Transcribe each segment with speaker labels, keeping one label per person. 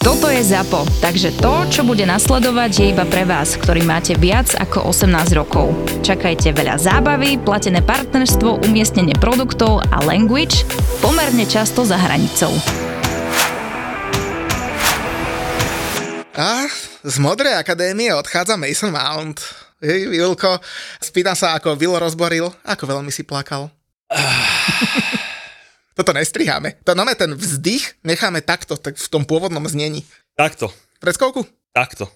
Speaker 1: Toto je ZAPO, takže to, čo bude nasledovať, je iba pre vás, ktorý máte viac ako 18 rokov. Čakajte veľa zábavy, platené partnerstvo, umiestnenie produktov a language pomerne často za hranicou.
Speaker 2: A z Modrej akadémie odchádza Mason Mount. Hej, Vilko, spýtam sa, ako Will rozboril, ako veľmi si plakal. Toto nestriháme. To nové ten vzdych necháme takto, tak v tom pôvodnom znení.
Speaker 3: Takto,
Speaker 2: Predskovku?
Speaker 3: takto.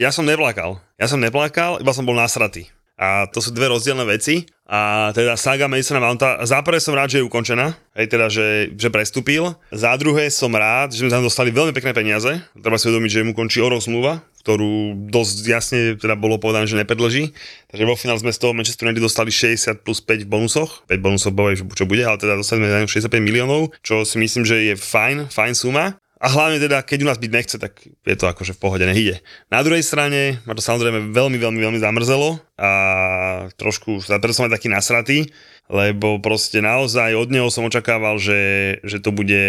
Speaker 3: Ja som neplakal. Ja som neplakal, iba som bol nasratý. A to sú dve rozdielne veci. A teda saga Masona Mounta, za prvé som rád, že je ukončená, hej, teda, že, že prestúpil. Za druhé som rád, že sme tam dostali veľmi pekné peniaze. Treba si uvedomiť, že mu končí o rok zmluva, ktorú dosť jasne teda bolo povedané, že nepredlží. Takže vo finále sme z toho Manchester United dostali 60 plus 5 v bonusoch. 5 bonusov bolo, čo bude, ale teda dostali sme 65 miliónov, čo si myslím, že je fajn, fajn suma. A hlavne teda, keď u nás byť nechce, tak je to akože v pohode, nech. Na druhej strane ma to samozrejme veľmi, veľmi, veľmi zamrzelo a trošku, preto som aj taký nasratý, lebo proste naozaj od neho som očakával, že, že to bude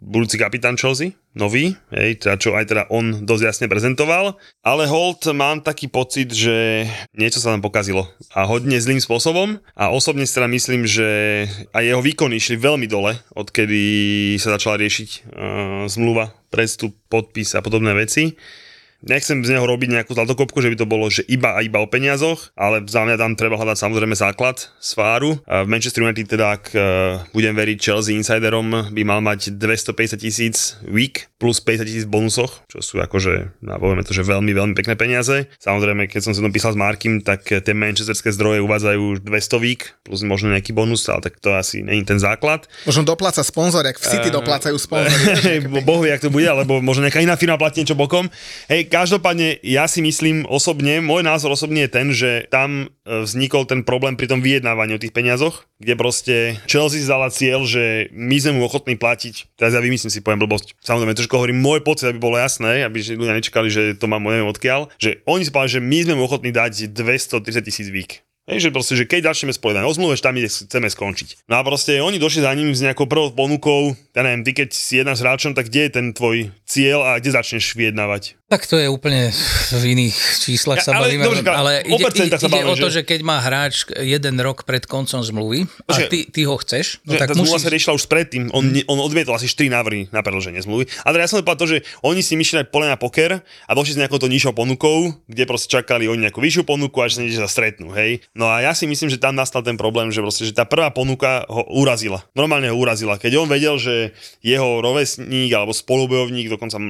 Speaker 3: budúci kapitán Chelsea, nový, hej, teda čo aj teda on dosť jasne prezentoval, ale hold mám taký pocit, že niečo sa tam pokazilo. A hodne zlým spôsobom. A osobne si teda myslím, že aj jeho výkony išli veľmi dole, odkedy sa začala riešiť uh, zmluva, prestup, podpis a podobné veci. Nechcem z neho robiť nejakú zlatokopku, že by to bolo že iba a iba o peniazoch, ale za mňa tam treba hľadať samozrejme základ sfáru. A v Manchester United teda, ak uh, budem veriť Chelsea Insiderom, by mal mať 250 tisíc week plus 50 tisíc bonusoch, čo sú akože, no, povieme to, že veľmi, veľmi pekné peniaze. Samozrejme, keď som sa tom písal s Markim, tak tie manchesterské zdroje uvádzajú už 200 week plus možno nejaký bonus, ale tak to asi není ten základ.
Speaker 2: Možno dopláca sponzor, jak v City
Speaker 3: Eh,
Speaker 2: doplácajú sponzory.
Speaker 3: Hej, bo- Boh vie, jak to bude, alebo možno nejaká iná firma platí niečo bokom. Hej, každopádne ja si myslím osobne, môj názor osobne je ten, že tam e, vznikol ten problém pri tom vyjednávaní o tých peniazoch, kde proste Chelsea si dala cieľ, že my sme mu ochotní platiť, teraz ja vymyslím si, poviem blbosť, samozrejme trošku hovorím môj pocit, aby bolo jasné, aby ľudia nečakali, že to mám neviem odkiaľ, že oni si povedali, že my sme mu ochotní dať 230 tisíc vík. Hej, že proste, že keď začneme spovedať o zmluve, že tam ide, chceme skončiť. No a proste oni došli za ním s nejakou prvou ponukou, ja neviem, ty keď si jedna s hráčom, tak kde je ten tvoj cieľ a kde začneš vyjednávať?
Speaker 4: Tak to je úplne v iných číslach
Speaker 3: Ja,
Speaker 4: sa
Speaker 3: ale
Speaker 4: bavíme,
Speaker 3: dobre,
Speaker 4: ale ide,
Speaker 3: percentách sa
Speaker 4: ide
Speaker 3: bavíme,
Speaker 4: o to,
Speaker 3: že-
Speaker 4: že keď má hráč jeden rok pred koncom zmluvy a ty, ty ho chceš, no
Speaker 3: že
Speaker 4: tak
Speaker 3: tá zmluva
Speaker 4: musíš...
Speaker 3: sa riešila už predtým, on, ne, on odmietol asi 4 návrhy na predlženie zmluvy. A teda ja som povedal to, že oni si myšli pole na poker a došli s nejakou to nižšou ponukou, kde proste čakali oni nejakú vyššiu ponuku a že sa niekde stretnú, hej. No a ja si myslím, že tam nastal ten problém, že proste, že tá prvá ponuka ho urazila. Normálne ho urazila. Keď on vedel, že jeho rovesník alebo spolubojovník, dokonca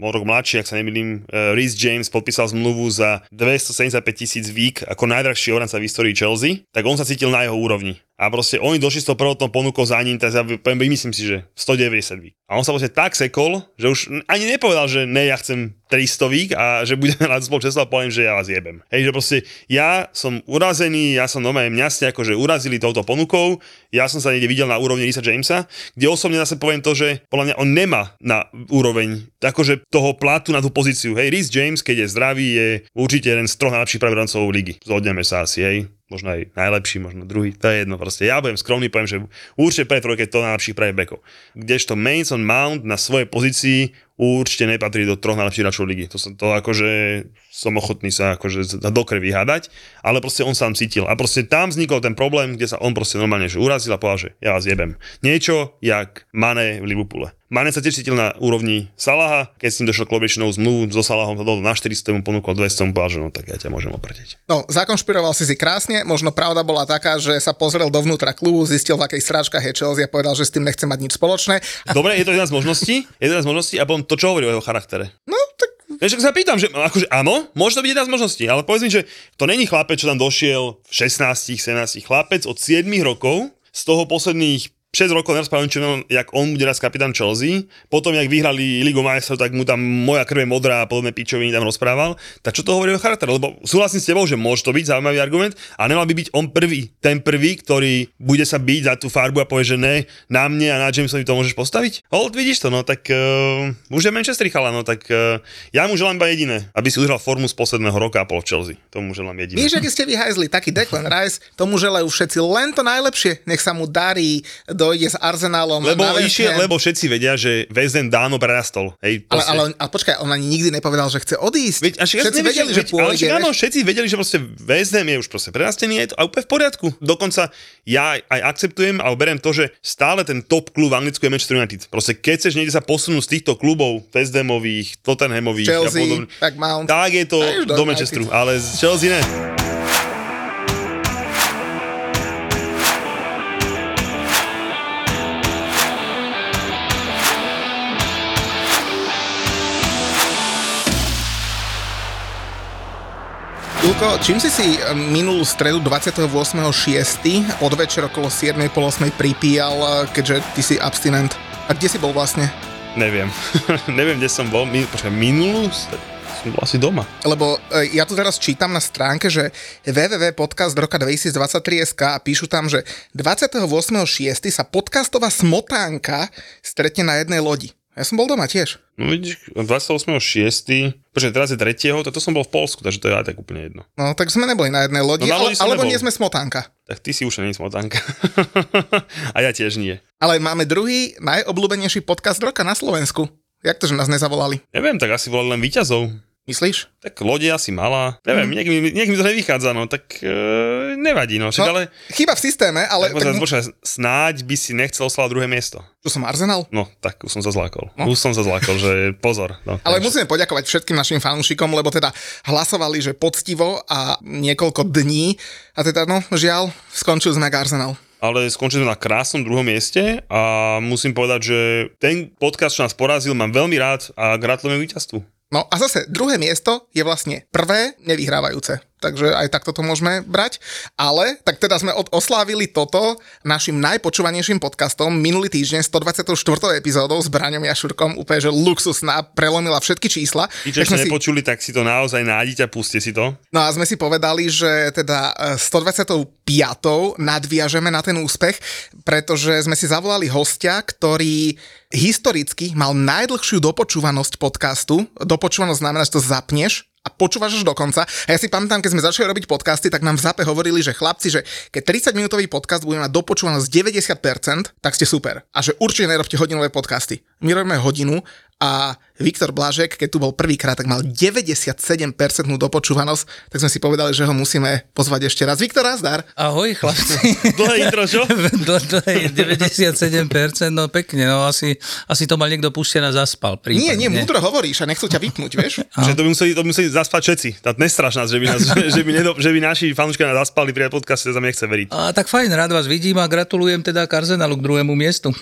Speaker 3: o rok mladší, ak sa nemýlim, uh, Rhys James podpísal zmluvu za 275 tisíc vík ako najdrahší obranca v histórii Chelsea, tak on sa cítil na jeho úrovni. A proste oni došli s tou prvotnou ponukou za ním, tak ja poviem, myslím si, že 190 vík. A on sa proste tak sekol, že už ani nepovedal, že ne, ja chcem 300 vík a že budeme na spolu často a poviem, že ja vás jebem. Hej, že proste ja som urazený, ja som normálne mňa ste akože urazili touto ponukou, ja som sa niekde videl na úrovni Risa Jamesa, kde osobne zase poviem to, že podľa mňa on nemá na úroveň akože toho platu na tú pozíciu. Hej, Rhys James, keď je zdravý, je určite jeden z troch najlepších pravidelcov ligy. Zhodneme sa asi, hej možno aj najlepší, možno druhý, to je jedno proste. Ja budem skromný, poviem, že určite pre trojke to najlepších pravých bekov. Kdežto Mason Mount na svojej pozícii určite nepatrí do troch najlepších hráčov ligy. To som to akože som ochotný sa akože do krvi hádať, ale proste on sám cítil. A proste tam vznikol ten problém, kde sa on proste normálne že urazil a povedal, že ja vás jebem. Niečo jak Mane v Liverpoole. Mane sa tiež cítil na úrovni Salaha, keď s ním došlo k Lobičnou zmluvu, so Salahom to na 400, mu ponúkol 200, mu povedal, že no tak ja ťa môžem oprteť.
Speaker 2: No, zakonšpiroval si si krásne, možno pravda bola taká, že sa pozrel dovnútra klubu, zistil, v akej stráčkach je Chelsea a povedal, že s tým nechce mať nič spoločné.
Speaker 3: Dobre, je to jedna z možností, jedna z možností a potom to, čo hovorí o jeho charaktere.
Speaker 2: No, tak
Speaker 3: Vieš, ak sa pýtam, že akože áno, môže to byť jedna z možností, ale povedz mi, že to není chlapec, čo tam došiel v 16, 17 chlapec od 7 rokov, z toho posledných 6 rokov nerozprávam, jak on bude raz kapitán Chelsea, potom, jak vyhrali Ligu majstrov, tak mu tam moja krv je modrá a podobné pičoviny tam rozprával. Tak čo to hovorí o charaktere? Lebo súhlasím s tebou, že môže to byť zaujímavý argument a nemal by byť on prvý, ten prvý, ktorý bude sa byť za tú farbu a povie, že ne, na mne a na Jamesovi to môžeš postaviť? Hold, vidíš to, no tak uh, už je Manchester chala, no tak uh, ja mu želám iba jediné, aby si udržal formu z posledného roka a pol v Chelsea. Tomu želám jediné.
Speaker 2: vieš, aký ste vyhajzli, taký Declan Rice, tomu želajú všetci len to najlepšie, nech sa mu darí, dojde s Arsenálom
Speaker 3: Lebo,
Speaker 2: na
Speaker 3: išiel, lebo všetci vedia, že West Ham dávno prerastol. Hej,
Speaker 2: Ale, ale, on- ale počkaj, on ani nikdy nepovedal, že chce odísť.
Speaker 3: Veď, a však
Speaker 2: všetci vedeli, že
Speaker 3: ale
Speaker 2: pôjde.
Speaker 3: však áno, všetci vedeli, že proste West Ham je už proste prerastený a je to a úplne v poriadku. Dokonca ja aj akceptujem a berem to, že stále ten top klub v Anglicku je Manchester United. Proste keď chceš niekde sa posunúť z týchto klubov West Hamových, Tottenhamových a
Speaker 2: Chelsea,
Speaker 3: podobne,
Speaker 2: tak Mount.
Speaker 3: tak je to
Speaker 2: A do.
Speaker 3: Manchesteru, ale z Chelsea ne.
Speaker 2: Julko, čím si si eh, minulú stredu 28.6. podvečer okolo 7.30 pripíjal, eh, keďže ty si abstinent? A kde si bol vlastne?
Speaker 3: Neviem. Neviem, kde som bol. Min, počkaj, minulú som bol asi doma.
Speaker 2: Lebo e, ja tu teraz čítam na stránke, že www.podcast.2023.sk a píšu tam, že 28.6. sa podcastová smotánka stretne na jednej lodi. Ja som bol doma tiež.
Speaker 3: No vidíš, 28.6. Počkaj, teraz je 3. toto som bol v Polsku, takže to je aj tak úplne jedno.
Speaker 2: No, tak sme neboli na jednej lodi,
Speaker 3: No, na
Speaker 2: ale,
Speaker 3: lodi
Speaker 2: alebo
Speaker 3: nebol.
Speaker 2: nie sme smotánka.
Speaker 3: Tak ty si už nie smotanka. a ja tiež nie.
Speaker 2: Ale máme druhý najobľúbenejší podcast roka na Slovensku. Jak to, že nás nezavolali?
Speaker 3: Neviem, tak asi volali len výťazov.
Speaker 2: Myslíš?
Speaker 3: Tak lode asi mala. Neviem, mm. niekým, niekým to nevychádza, no tak e, nevadí, no. Však
Speaker 2: No,
Speaker 3: ale
Speaker 2: Chyba v systéme, ale...
Speaker 3: tak,
Speaker 2: Tak,
Speaker 3: počkaj, snáď by si nechcel oslať druhé miesto.
Speaker 2: tu som Arsenal.
Speaker 3: No, tak už som sa zlákol.
Speaker 2: No.
Speaker 3: Už som sa zlákol, že pozor. No,
Speaker 2: Ale musíme poďakovať všetkým našim fanúšikom, lebo teda hlasovali, že poctivo a niekoľko dní a teda no, žiaľ, skončil sme Arsenal.
Speaker 3: ale skončili sme na krásnom druhom mieste a musím povedať, že ten podcast, čo nás porazil, mám veľmi rád a gratulujem víťazstvu.
Speaker 2: No a zase druhé miesto je vlastne prvé nevyhrávajúce. Takže aj takto to môžeme brať. Ale tak teda sme od, oslávili toto našim najpočúvanejším podcastom minulý týždeň 124. epizódou s Braňom Jašurkom. Úplne, že luxusná, prelomila všetky čísla.
Speaker 3: Tí, čo ste
Speaker 2: si-
Speaker 3: nepočuli, tak si to naozaj nájdite a puste si to.
Speaker 2: No a sme si povedali, že teda e, 125. nadviažeme na ten úspech, pretože sme si zavolali hostia, ktorý historicky mal najdlhšiu dopočúvanosť podcastu. Dopočúvanosť znamená, že to zapneš a počúvaš až do konca. A ja si pamätám, keď sme začali robiť podcasty, tak nám v ZAPE hovorili, že chlapci, že keď 30 minútový podcast bude mať dopočúvanosť 90%, tak ste super. A že určite nerobte hodinové podcasty. My robíme hodinu a Viktor Blažek, keď tu bol prvýkrát, tak mal 97% dopočúvanosť, tak sme si povedali, že ho musíme pozvať ešte raz. Viktor, zdar.
Speaker 4: Ahoj chlapci.
Speaker 3: Dlhé intro, čo?
Speaker 4: Do- 97%, no pekne, no asi, asi to mal niekto pustené a zaspal.
Speaker 2: Nie,
Speaker 4: prípadne.
Speaker 2: nie, múdro hovoríš a nechcú ťa vypnúť, vieš?
Speaker 3: Že to by museli, to by museli zaspať všetci. Tá nestraš nás, že by, nás, že by, nedo, že by naši fanúšky nás zaspali pri podcaste, to sa mi nechce veriť.
Speaker 4: A tak fajn, rád vás vidím a gratulujem teda k Arsenalu k druhému miestu.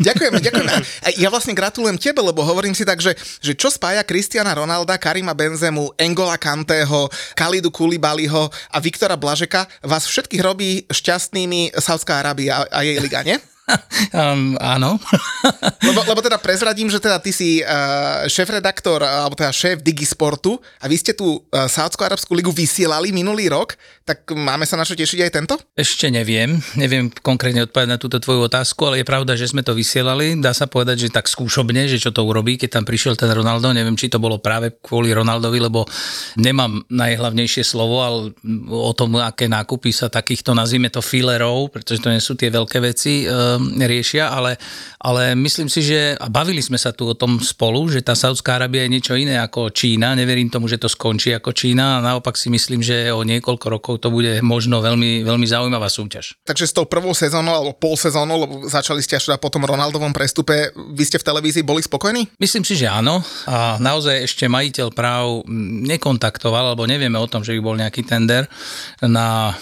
Speaker 2: Ďakujeme, ďakujeme. A ja vlastne gratulujem tebe, lebo hovorím si tak, že, že čo spája Kristiana Ronalda, Karima Benzemu, Engola Kanteho, Kalidu Kulibaliho a Viktora Blažeka, vás všetkých robí šťastnými Saudská Arábia a jej liga, nie?
Speaker 4: Um, áno.
Speaker 2: Lebo, lebo teda prezradím, že teda ty si uh, šéf-redaktor, alebo teda šéf Digisportu a vy ste tú uh, Sáudsko-Arabskú ligu vysielali minulý rok, tak máme sa na čo tešiť aj tento?
Speaker 4: Ešte neviem, neviem konkrétne odpovedať na túto tvoju otázku, ale je pravda, že sme to vysielali. Dá sa povedať, že tak skúšobne, že čo to urobí, keď tam prišiel ten Ronaldo. Neviem, či to bolo práve kvôli Ronaldovi, lebo nemám najhlavnejšie slovo ale o tom, aké nákupy sa takýchto, nazvime to filerov, pretože to nie sú tie veľké veci, um, riešia, ale, ale myslím si, že a bavili sme sa tu o tom spolu, že tá Saudská Arábia je niečo iné ako Čína. Neverím tomu, že to skončí ako Čína a naopak si myslím, že o niekoľko rokov to bude možno veľmi, veľmi zaujímavá súťaž.
Speaker 2: Takže s tou prvou sezónou alebo pol sezónou, lebo začali ste až teda po tom Ronaldovom prestupe, vy ste v televízii boli spokojní?
Speaker 4: Myslím si, že áno. A naozaj ešte majiteľ práv nekontaktoval, alebo nevieme o tom, že by bol nejaký tender na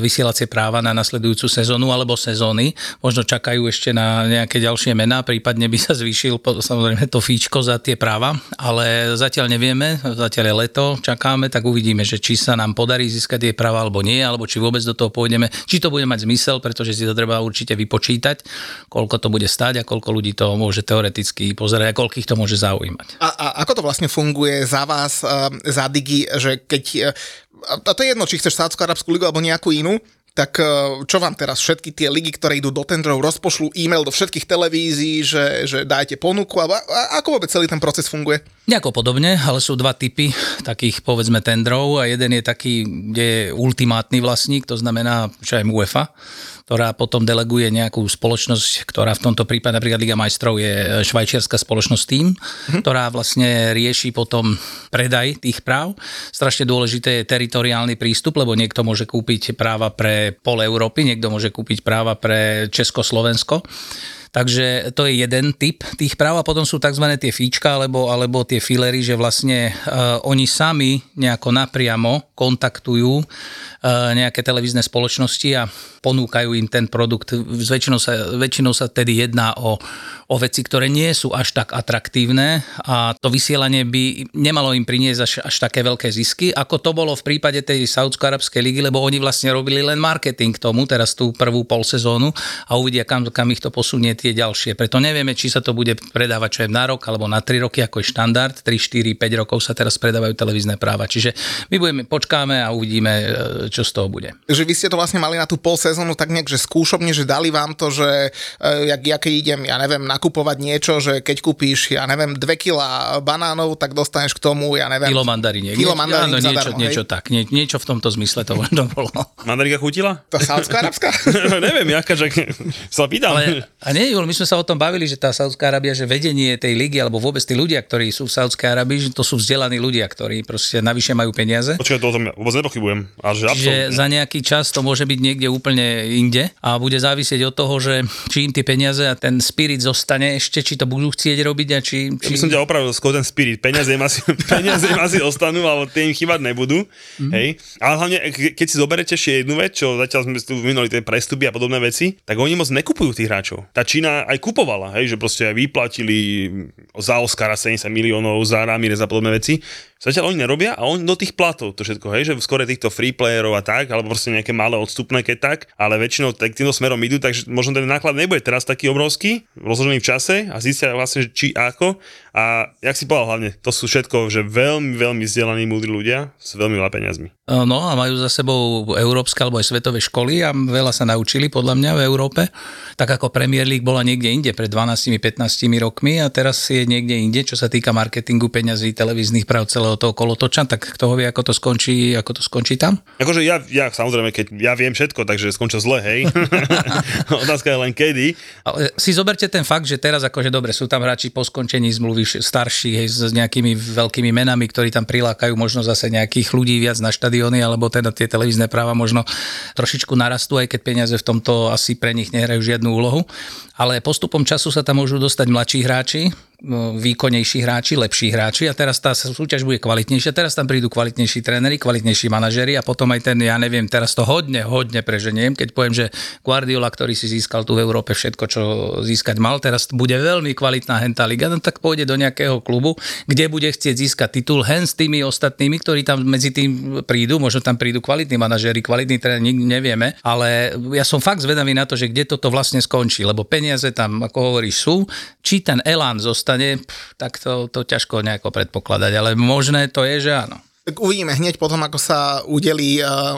Speaker 4: vysielacie práva na nasledujúcu sezónu alebo sezóny. Možno čakajú ešte na nejaké ďalšie mená, prípadne by sa zvýšil samozrejme to fíčko za tie práva, ale zatiaľ nevieme, zatiaľ je leto, čakáme, tak uvidíme, že či sa nám podarí získať tie práva alebo nie, alebo či vôbec do toho pôjdeme, či to bude mať zmysel, pretože si to treba určite vypočítať, koľko to bude stáť a koľko ľudí to môže teoreticky pozerať a koľkých to môže zaujímať.
Speaker 2: A, a ako to vlastne funguje za vás, uh, za Digi, že keď... A to je jedno, či chceš Sádskú arabskú ligu alebo nejakú inú, tak uh, čo vám teraz všetky tie ligy, ktoré idú do tendrov, rozpošlú e-mail do všetkých televízií, že, že dajte ponuku, alebo a, ako vôbec celý ten proces funguje?
Speaker 4: Nejako podobne, ale sú dva typy takých povedzme tendrov a jeden je taký, kde je ultimátny vlastník, to znamená, čo aj UEFA, ktorá potom deleguje nejakú spoločnosť, ktorá v tomto prípade napríklad Liga majstrov je švajčiarska spoločnosť Team, mm-hmm. ktorá vlastne rieši potom predaj tých práv. Strašne dôležité je teritoriálny prístup, lebo niekto môže kúpiť práva pre pol Európy, niekto môže kúpiť práva pre Československo. Takže to je jeden typ tých práv a potom sú tzv. tie fíčka alebo, alebo tie filery, že vlastne uh, oni sami nejako napriamo kontaktujú uh, nejaké televízne spoločnosti a ponúkajú im ten produkt. Väčšinou sa, väčšinou sa tedy jedná o, o veci, ktoré nie sú až tak atraktívne a to vysielanie by nemalo im priniesť až, až také veľké zisky, ako to bolo v prípade tej Saudsko-Arabskej ligy, lebo oni vlastne robili len marketing k tomu, teraz tú prvú polsezónu a uvidia, kam, kam ich to posunie tie ďalšie. Preto nevieme, či sa to bude predávať čo je na rok alebo na 3 roky, ako je štandard. 3, 4, 5 rokov sa teraz predávajú televízne práva. Čiže my budeme, počkáme a uvidíme, e, čo z toho bude.
Speaker 2: Že vy ste to vlastne mali na tú pol sezónu tak nejak, že skúšobne, že dali vám to, že e, jak, ja keď idem, ja neviem, nakupovať niečo, že keď kúpíš, ja neviem, 2 kg banánov, tak dostaneš k tomu, ja neviem...
Speaker 4: Kilo mandaríniek.
Speaker 2: Kilo
Speaker 4: niečo,
Speaker 2: zadarmo,
Speaker 4: niečo
Speaker 2: hej?
Speaker 4: tak, nie, niečo v tomto zmysle to možno bolo.
Speaker 3: Mandarika chutila?
Speaker 2: To Saudská-Arabská?
Speaker 3: Neviem, jaká, že sa pýtam.
Speaker 4: Ale, a nie, Jul, my sme sa o tom bavili, že tá Saudská Arábia, že vedenie tej ligy, alebo vôbec tí ľudia, ktorí sú v Saudskej Arábii, že to sú vzdelaní ľudia, ktorí proste navyše majú peniaze.
Speaker 3: Počkaj, to o tom ja vôbec nepochybujem. Ale že absolútne.
Speaker 4: za nejaký čas to môže byť niekde úplne inde a bude závisieť od toho, že či im tie peniaze a ten spirit zostane ešte, či to budú chcieť robiť a či...
Speaker 3: Ja
Speaker 4: či...
Speaker 3: by som ťa opravil skôr ten spirit. Peniaze im asi, peniaze im asi ostanú, ale tie im chýbať nebudú.
Speaker 4: Mhm.
Speaker 3: Mm-hmm. Hej. Ale hlavne, ke- keď si zoberete ešte jednu vec, čo zatiaľ sme tu minuli tie prestupy a podobné veci, tak oni moc nekupujú tých hráčov. Tá Čína aj kupovala, hej, že proste aj vyplatili za Oscara 70 miliónov, za Ramirez a podobné veci. Zatiaľ oni nerobia a oni do tých platov to všetko, hej, že skôr týchto free playerov a tak, alebo proste nejaké malé odstupné, keď tak, ale väčšinou tak týmto smerom idú, takže možno ten náklad nebude teraz taký obrovský, rozložený v čase a zistia vlastne, že či ako. A jak si povedal hlavne, to sú všetko, že veľmi, veľmi vzdelaní múdri ľudia s veľmi veľa peniazmi.
Speaker 4: No a majú za sebou európske alebo aj svetové školy a veľa sa naučili podľa mňa v Európe. Tak ako Premier League bola niekde inde pred 12-15 rokmi a teraz je niekde inde, čo sa týka marketingu, peňazí, televíznych práv celého toho kolotoča, tak kto vie, ako to skončí, ako to skončí tam?
Speaker 3: Akože ja, ja samozrejme, keď ja viem všetko, takže skončil zle, hej. Otázka je len kedy.
Speaker 4: Ale si zoberte ten fakt, že teraz akože dobre, sú tam hráči po skončení zmluvy starší, hej, s nejakými veľkými menami, ktorí tam prilákajú možno zase nejakých ľudí viac na štadióny, alebo teda tie televízne práva možno trošičku narastú, aj keď peniaze v tomto asi pre nich nehrajú žiadnu úlohu. Ale postupom času sa tam môžu dostať mladší hráči, výkonnejší hráči, lepší hráči a teraz tá súťaž bude kvalitnejšia. Teraz tam prídu kvalitnejší tréneri, kvalitnejší manažeri a potom aj ten, ja neviem, teraz to hodne, hodne preženiem, keď poviem, že Guardiola, ktorý si získal tu v Európe všetko, čo získať mal, teraz bude veľmi kvalitná hentá liga, no tak pôjde do nejakého klubu, kde bude chcieť získať titul hen s tými ostatnými, ktorí tam medzi tým prídu, možno tam prídu kvalitní manažeri, kvalitní tréneri, nevieme, ale ja som fakt zvedavý na to, že kde toto vlastne skončí, lebo peniaze tam, ako hovoríš, sú. Či ten elán zostane, pff, tak to, to ťažko nejako predpokladať, ale možné to je, že áno.
Speaker 2: Tak uvidíme hneď potom, ako sa udelí uh,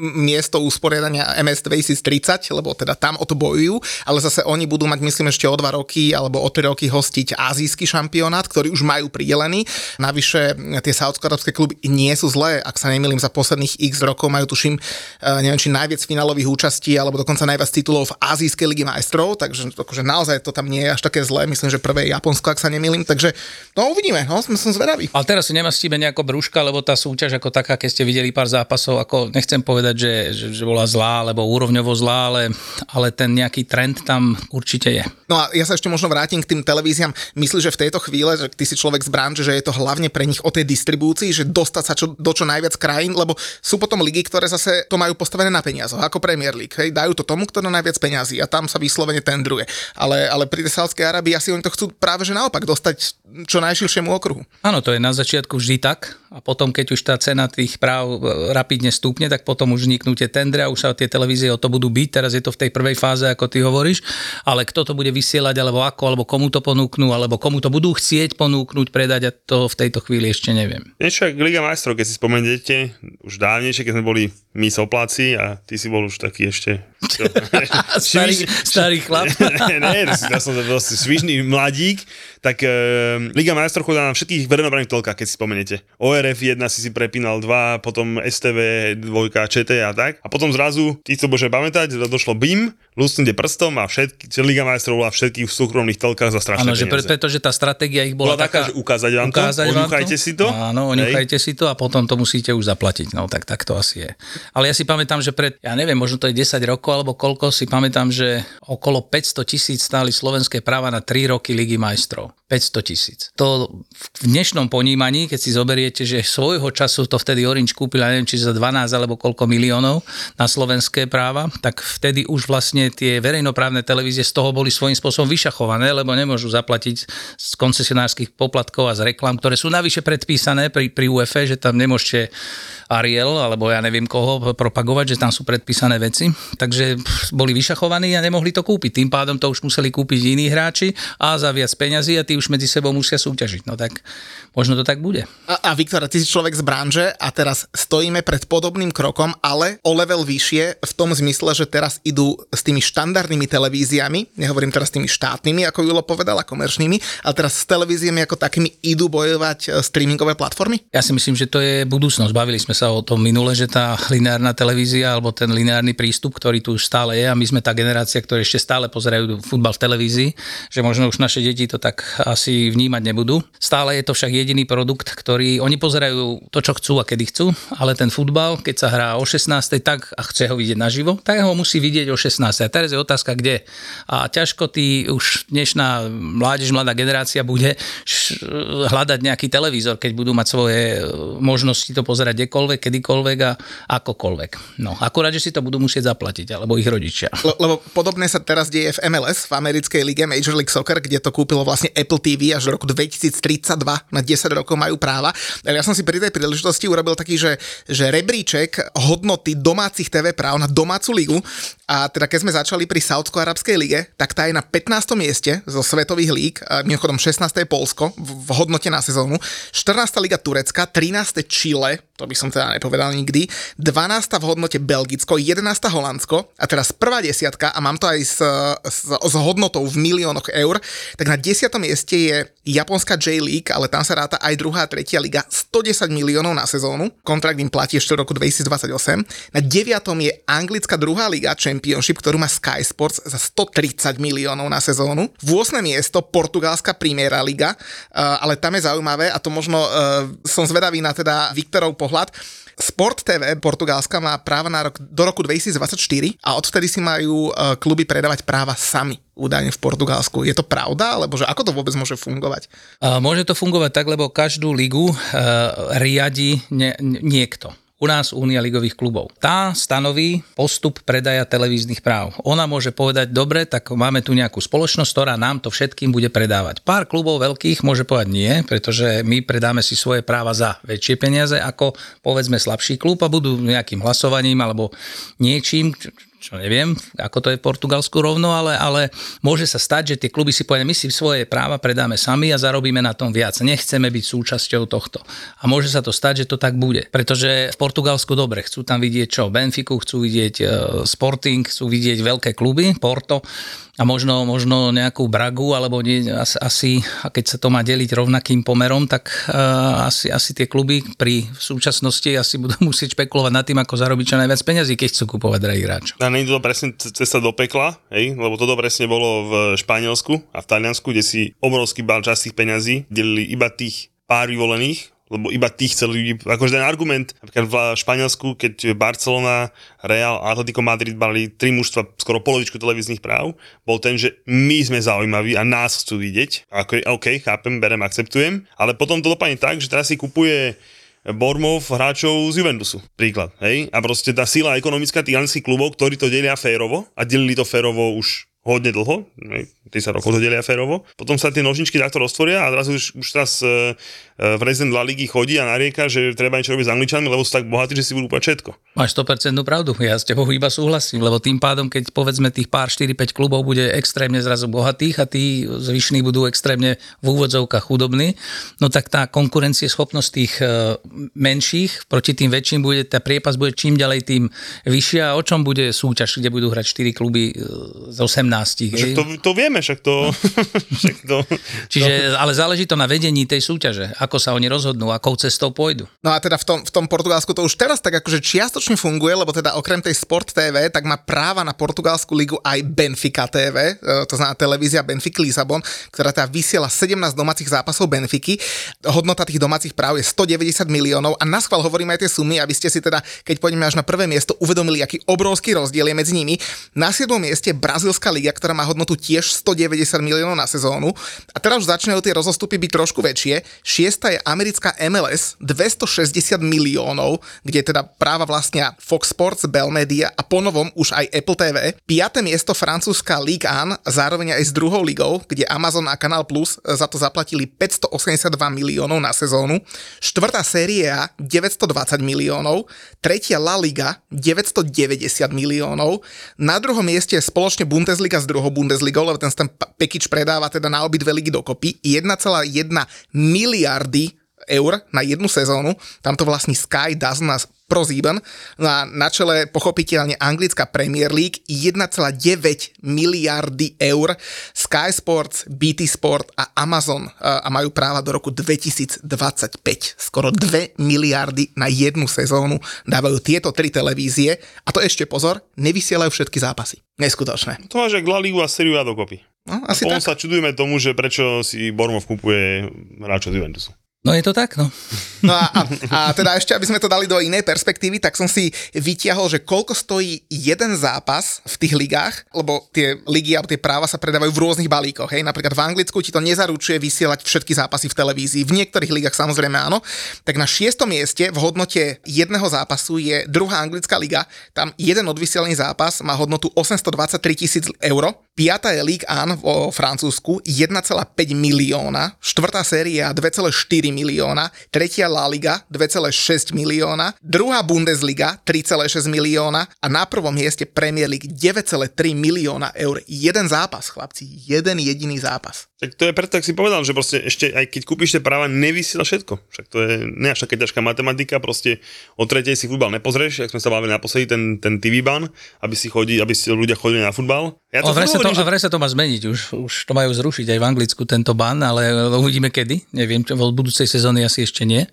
Speaker 2: miesto usporiadania MS 2030, lebo teda tam o to bojujú, ale zase oni budú mať, myslím, ešte o dva roky alebo o tri roky hostiť azijský šampionát, ktorý už majú pridelený. Navyše tie saudsko-arabské kluby nie sú zlé, ak sa nemýlim, za posledných x rokov majú tuším, uh, neviem, či najviac finálových účastí alebo dokonca najviac titulov v Azijskej ligy majstrov, takže akože naozaj to tam nie je až také zlé, myslím, že prvé je Japonsko, ak sa nemýlim, takže no uvidíme, no, som, som zvedavý.
Speaker 4: Ale teraz si nemastíme nejako brúška, lebo tá súťaž ako taká, keď ste videli pár zápasov, ako nechcem povedať, že, že, že bola zlá, alebo úrovňovo zlá, ale, ale ten nejaký trend tam určite je.
Speaker 2: No a ja sa ešte možno vrátim k tým televíziám. Myslíš, že v tejto chvíle, že ty si človek z branže, že je to hlavne pre nich o tej distribúcii, že dostať sa čo, do čo najviac krajín, lebo sú potom ligy, ktoré zase to majú postavené na peniazoch, ako Premier League. Hej, dajú to tomu, kto najviac peňazí a tam sa vyslovene tendruje. Ale, ale pri Saudskej Arabii asi oni to chcú práve že naopak dostať čo najširšiemu okruhu.
Speaker 4: Áno, to je na začiatku vždy tak a potom, keď už tá cena tých práv e, rapidne stúpne, tak potom už vzniknú tie tendre a už sa tie televízie o to budú byť. Teraz je to v tej prvej fáze, ako ty hovoríš, ale kto to bude vysielať, alebo ako, alebo komu to ponúknú, alebo komu to budú chcieť ponúknuť, predať, a to v tejto chvíli ešte neviem.
Speaker 3: Niečo ako Liga majstrov, keď si spomeniete, už dávnejšie, keď sme boli my sopláci a ty si bol už taký ešte
Speaker 4: starý, starý chlap.
Speaker 3: ne, ja som to proste svižný mladík, tak uh, Liga majstrov chodila na všetkých verejnoprávnych telkách, keď si spomenete. ORF 1 si si prepínal 2, potom STV 2, ČT a tak. A potom zrazu, tí, co bože pamätať, došlo BIM, lusnite prstom a všetky, Liga majstrov bola všetkých v súkromných telkách za strašné
Speaker 4: Áno, že pre, pretože tá stratégia ich bola,
Speaker 3: bola taká, taká, že ukázať vám ukázať to, oňuchajte si to.
Speaker 4: Áno, oňuchajte si to a potom to musíte už zaplatiť. No tak, tak to asi je. Ale ja si pamätám, že pred, ja neviem, možno to je 10 rokov alebo koľko, si pamätám, že okolo 500 tisíc stáli slovenské práva na 3 roky Ligy majstrov. 500 tisíc. To v dnešnom ponímaní, keď si zoberiete, že svojho času to vtedy Orange kúpil, neviem, či za 12 alebo koľko miliónov na slovenské práva, tak vtedy už vlastne tie verejnoprávne televízie z toho boli svojím spôsobom vyšachované, lebo nemôžu zaplatiť z koncesionárskych poplatkov a z reklam, ktoré sú navyše predpísané pri, pri UFE, že tam nemôžete Ariel, alebo ja neviem koho propagovať, že tam sú predpísané veci. Takže boli vyšachovaní a nemohli to kúpiť. Tým pádom to už museli kúpiť iní hráči a za viac peňazí a tí už medzi sebou musia súťažiť. No tak možno to tak bude.
Speaker 2: A, a Viktor, ty si človek z branže a teraz stojíme pred podobným krokom, ale o level vyššie v tom zmysle, že teraz idú s tými štandardnými televíziami, nehovorím teraz tými štátnymi, ako Julo povedala, komerčnými, ale teraz s televíziami ako takými idú bojovať e, streamingové platformy?
Speaker 4: Ja si myslím, že to je budúcnosť. Bavili sme sa o tom minule, že tá lineárna televízia alebo ten lineárny prístup, ktorý tu už stále je a my sme tá generácia, ktorá ešte stále pozerajú futbal v televízii, že možno už naše deti to tak asi vnímať nebudú. Stále je to však jediný produkt, ktorý oni pozerajú to, čo chcú a kedy chcú, ale ten futbal, keď sa hrá o 16. tak a chce ho vidieť naživo, tak ho musí vidieť o 16. A teraz je otázka, kde. A ťažko ty už dnešná mládež, mladá generácia bude hľadať nejaký televízor, keď budú mať svoje možnosti to pozerať kdekoľvek, kedykoľvek a akokoľvek. No, akurát, že si to budú musieť zaplatiť, alebo ich rodičia.
Speaker 2: Le, lebo podobné sa teraz deje v MLS, v americkej lige Major League Soccer, kde to kúpilo vlastne Apple TV až do roku 2032, na 10 rokov majú práva. Ja som si pri tej príležitosti urobil taký, že, že rebríček hodnoty domácich TV práv na domácu ligu a teda keď sme začali pri Saudsko-Arabskej lige, tak tá je na 15. mieste zo svetových líg, mimochodom 16. je Polsko v hodnote na sezónu, 14. liga Turecka, 13. Chile, to by som teda nepovedal nikdy, 12. v hodnote Belgicko, 11. Holandsko a teraz prvá desiatka a mám to aj s, s, s hodnotou v miliónoch eur, tak na 10. mieste je Japonská J-League, ale tam sa ráta aj druhá a tretia liga, 110 miliónov na sezónu, kontrakt im platí ešte v roku 2028. Na 9. je Anglická druhá liga Championship, ktorú má Sky Sports za 130 miliónov na sezónu. V 8. miesto Portugalská Primera liga, ale tam je zaujímavé a to možno som zvedavý na teda Viktorov pohľad. Sport TV Portugalska má práva na rok, do roku 2024 a odvtedy si majú e, kluby predávať práva sami údajne v Portugalsku. Je to pravda, alebo že ako to vôbec môže fungovať?
Speaker 4: Môže to fungovať tak, lebo každú ligu uh, riadi ne, niekto u nás Únia ligových klubov. Tá stanoví postup predaja televíznych práv. Ona môže povedať, dobre, tak máme tu nejakú spoločnosť, ktorá nám to všetkým bude predávať. Pár klubov veľkých môže povedať nie, pretože my predáme si svoje práva za väčšie peniaze ako povedzme slabší klub a budú nejakým hlasovaním alebo niečím, čo neviem, ako to je v Portugalsku rovno, ale, ale môže sa stať, že tie kluby si povedia, my si svoje práva predáme sami a zarobíme na tom viac. Nechceme byť súčasťou tohto. A môže sa to stať, že to tak bude. Pretože v Portugalsku dobre, chcú tam vidieť čo? Benfiku, chcú vidieť uh, Sporting, chcú vidieť veľké kluby, Porto, a možno, možno nejakú bragu, alebo nie, asi, a keď sa to má deliť rovnakým pomerom, tak uh, asi, asi tie kluby pri súčasnosti asi budú musieť špekulovať nad tým, ako zarobiť čo najviac peniazí, keď chcú kupovať drahých hráčov.
Speaker 3: A nie to presne cesta do pekla, hej? lebo toto presne bolo v Španielsku a v Taliansku, kde si obrovský bal častých peňazí delili iba tých pár vyvolených, lebo iba tí chceli ľudí, akože ten argument, napríklad v Španielsku, keď Barcelona, Real a Atletico Madrid mali tri mužstva, skoro polovičku televíznych práv, bol ten, že my sme zaujímaví a nás chcú vidieť. Ako, OK, chápem, berem, akceptujem, ale potom to dopadne tak, že teraz si kupuje Bormov hráčov z Juventusu. Príklad. Hej? A proste tá sila ekonomická tých klubov, ktorí to delia férovo a delili to férovo už hodne dlho, 30 rokov to delia férovo. Potom sa tie nožničky takto roztvoria a teraz už, už teraz e, e, prezident La Ligy chodí a narieka, že treba niečo robiť s Angličanmi, lebo sú tak bohatí, že si budú úplne všetko.
Speaker 4: Máš 100% pravdu, ja s tebou iba súhlasím, lebo tým pádom, keď povedzme tých pár 4-5 klubov bude extrémne zrazu bohatých a tí zvyšní budú extrémne v úvodzovkách chudobní, no tak tá konkurencieschopnosť tých e, menších proti tým väčším bude, tá priepas bude čím ďalej tým vyššia o čom bude súťaž, kde budú hrať 4 kluby z 18.
Speaker 3: Však to, to vieme, však to... však to
Speaker 4: Čiže, ale záleží to na vedení tej súťaže, ako sa oni rozhodnú, akou cestou pôjdu.
Speaker 2: No a teda v tom, v tom Portugalsku to už teraz tak akože čiastočne funguje, lebo teda okrem tej Sport TV, tak má práva na portugalskú ligu aj Benfica TV, e, to znamená televízia Benfica Lisabon, ktorá teda vysiela 17 domácich zápasov Benfiky. Hodnota tých domácich práv je 190 miliónov a na schvál hovorím aj tie sumy, aby ste si teda, keď pôjdeme až na prvé miesto, uvedomili, aký obrovský rozdiel je medzi nimi. Na 7. mieste Brazílska liga, ktorá má hodnotu tiež 190 miliónov na sezónu. A teraz už začínajú tie rozostupy byť trošku väčšie. Šiesta je americká MLS, 260 miliónov, kde teda práva vlastnia Fox Sports, Bell Media a ponovom už aj Apple TV. Piaté miesto francúzska Ligue 1, zároveň aj s druhou ligou, kde Amazon a Canal Plus za to zaplatili 582 miliónov na sezónu. Štvrtá séria 920 miliónov, tretia La Liga 990 miliónov. Na druhom mieste spoločne Bundesliga s druhou Bundesligou, lebo ten, ten package predáva teda na obidve ligy dokopy 1,1 miliardy eur na jednu sezónu. Tam to vlastní Sky, Dazen a ProSieben. No a na čele pochopiteľne anglická Premier League 1,9 miliardy eur. Sky Sports, BT Sport a Amazon a majú práva do roku 2025. Skoro 2 miliardy na jednu sezónu dávajú tieto tri televízie. A to ešte pozor, nevysielajú všetky zápasy. Neskutočné.
Speaker 3: To máš La Ligu a Seriu A dokopy.
Speaker 2: No, asi
Speaker 3: a
Speaker 2: tak.
Speaker 3: sa čudujeme tomu, že prečo si Bormov kupuje hráčov z Juventusu.
Speaker 4: No je to tak, no.
Speaker 2: No a, a, a teda ešte, aby sme to dali do inej perspektívy, tak som si vytiahol, že koľko stojí jeden zápas v tých ligách, lebo tie ligy alebo tie práva sa predávajú v rôznych balíkoch. Hej. Napríklad v Anglicku ti to nezaručuje vysielať všetky zápasy v televízii. V niektorých ligách samozrejme áno. Tak na šiestom mieste v hodnote jedného zápasu je druhá anglická liga. Tam jeden odvysielaný zápas má hodnotu 823 tisíc eur. Piatá je Ligue 1 vo Francúzsku 1,5 milióna. Štvrtá séria 2,4 milióna. Tretia La Liga 2,6 milióna. Druhá Bundesliga 3,6 milióna. A na prvom mieste Premier League 9,3 milióna eur. Jeden zápas, chlapci. Jeden jediný zápas.
Speaker 3: Tak to je preto, tak si povedal, že proste ešte aj keď kúpiš tie práva, nevysiela všetko. Však to je ne až taká ťažká matematika, proste o tretej si futbal nepozrieš, ak sme sa bavili naposledy, ten, ten TV ban, aby si, chodí, aby si ľudia chodili na futbal.
Speaker 4: Ja to sa to, že... vraj sa to má zmeniť, už, už to majú zrušiť aj v Anglicku tento ban, ale uvidíme kedy, neviem, v budúcej sezóny asi ešte nie.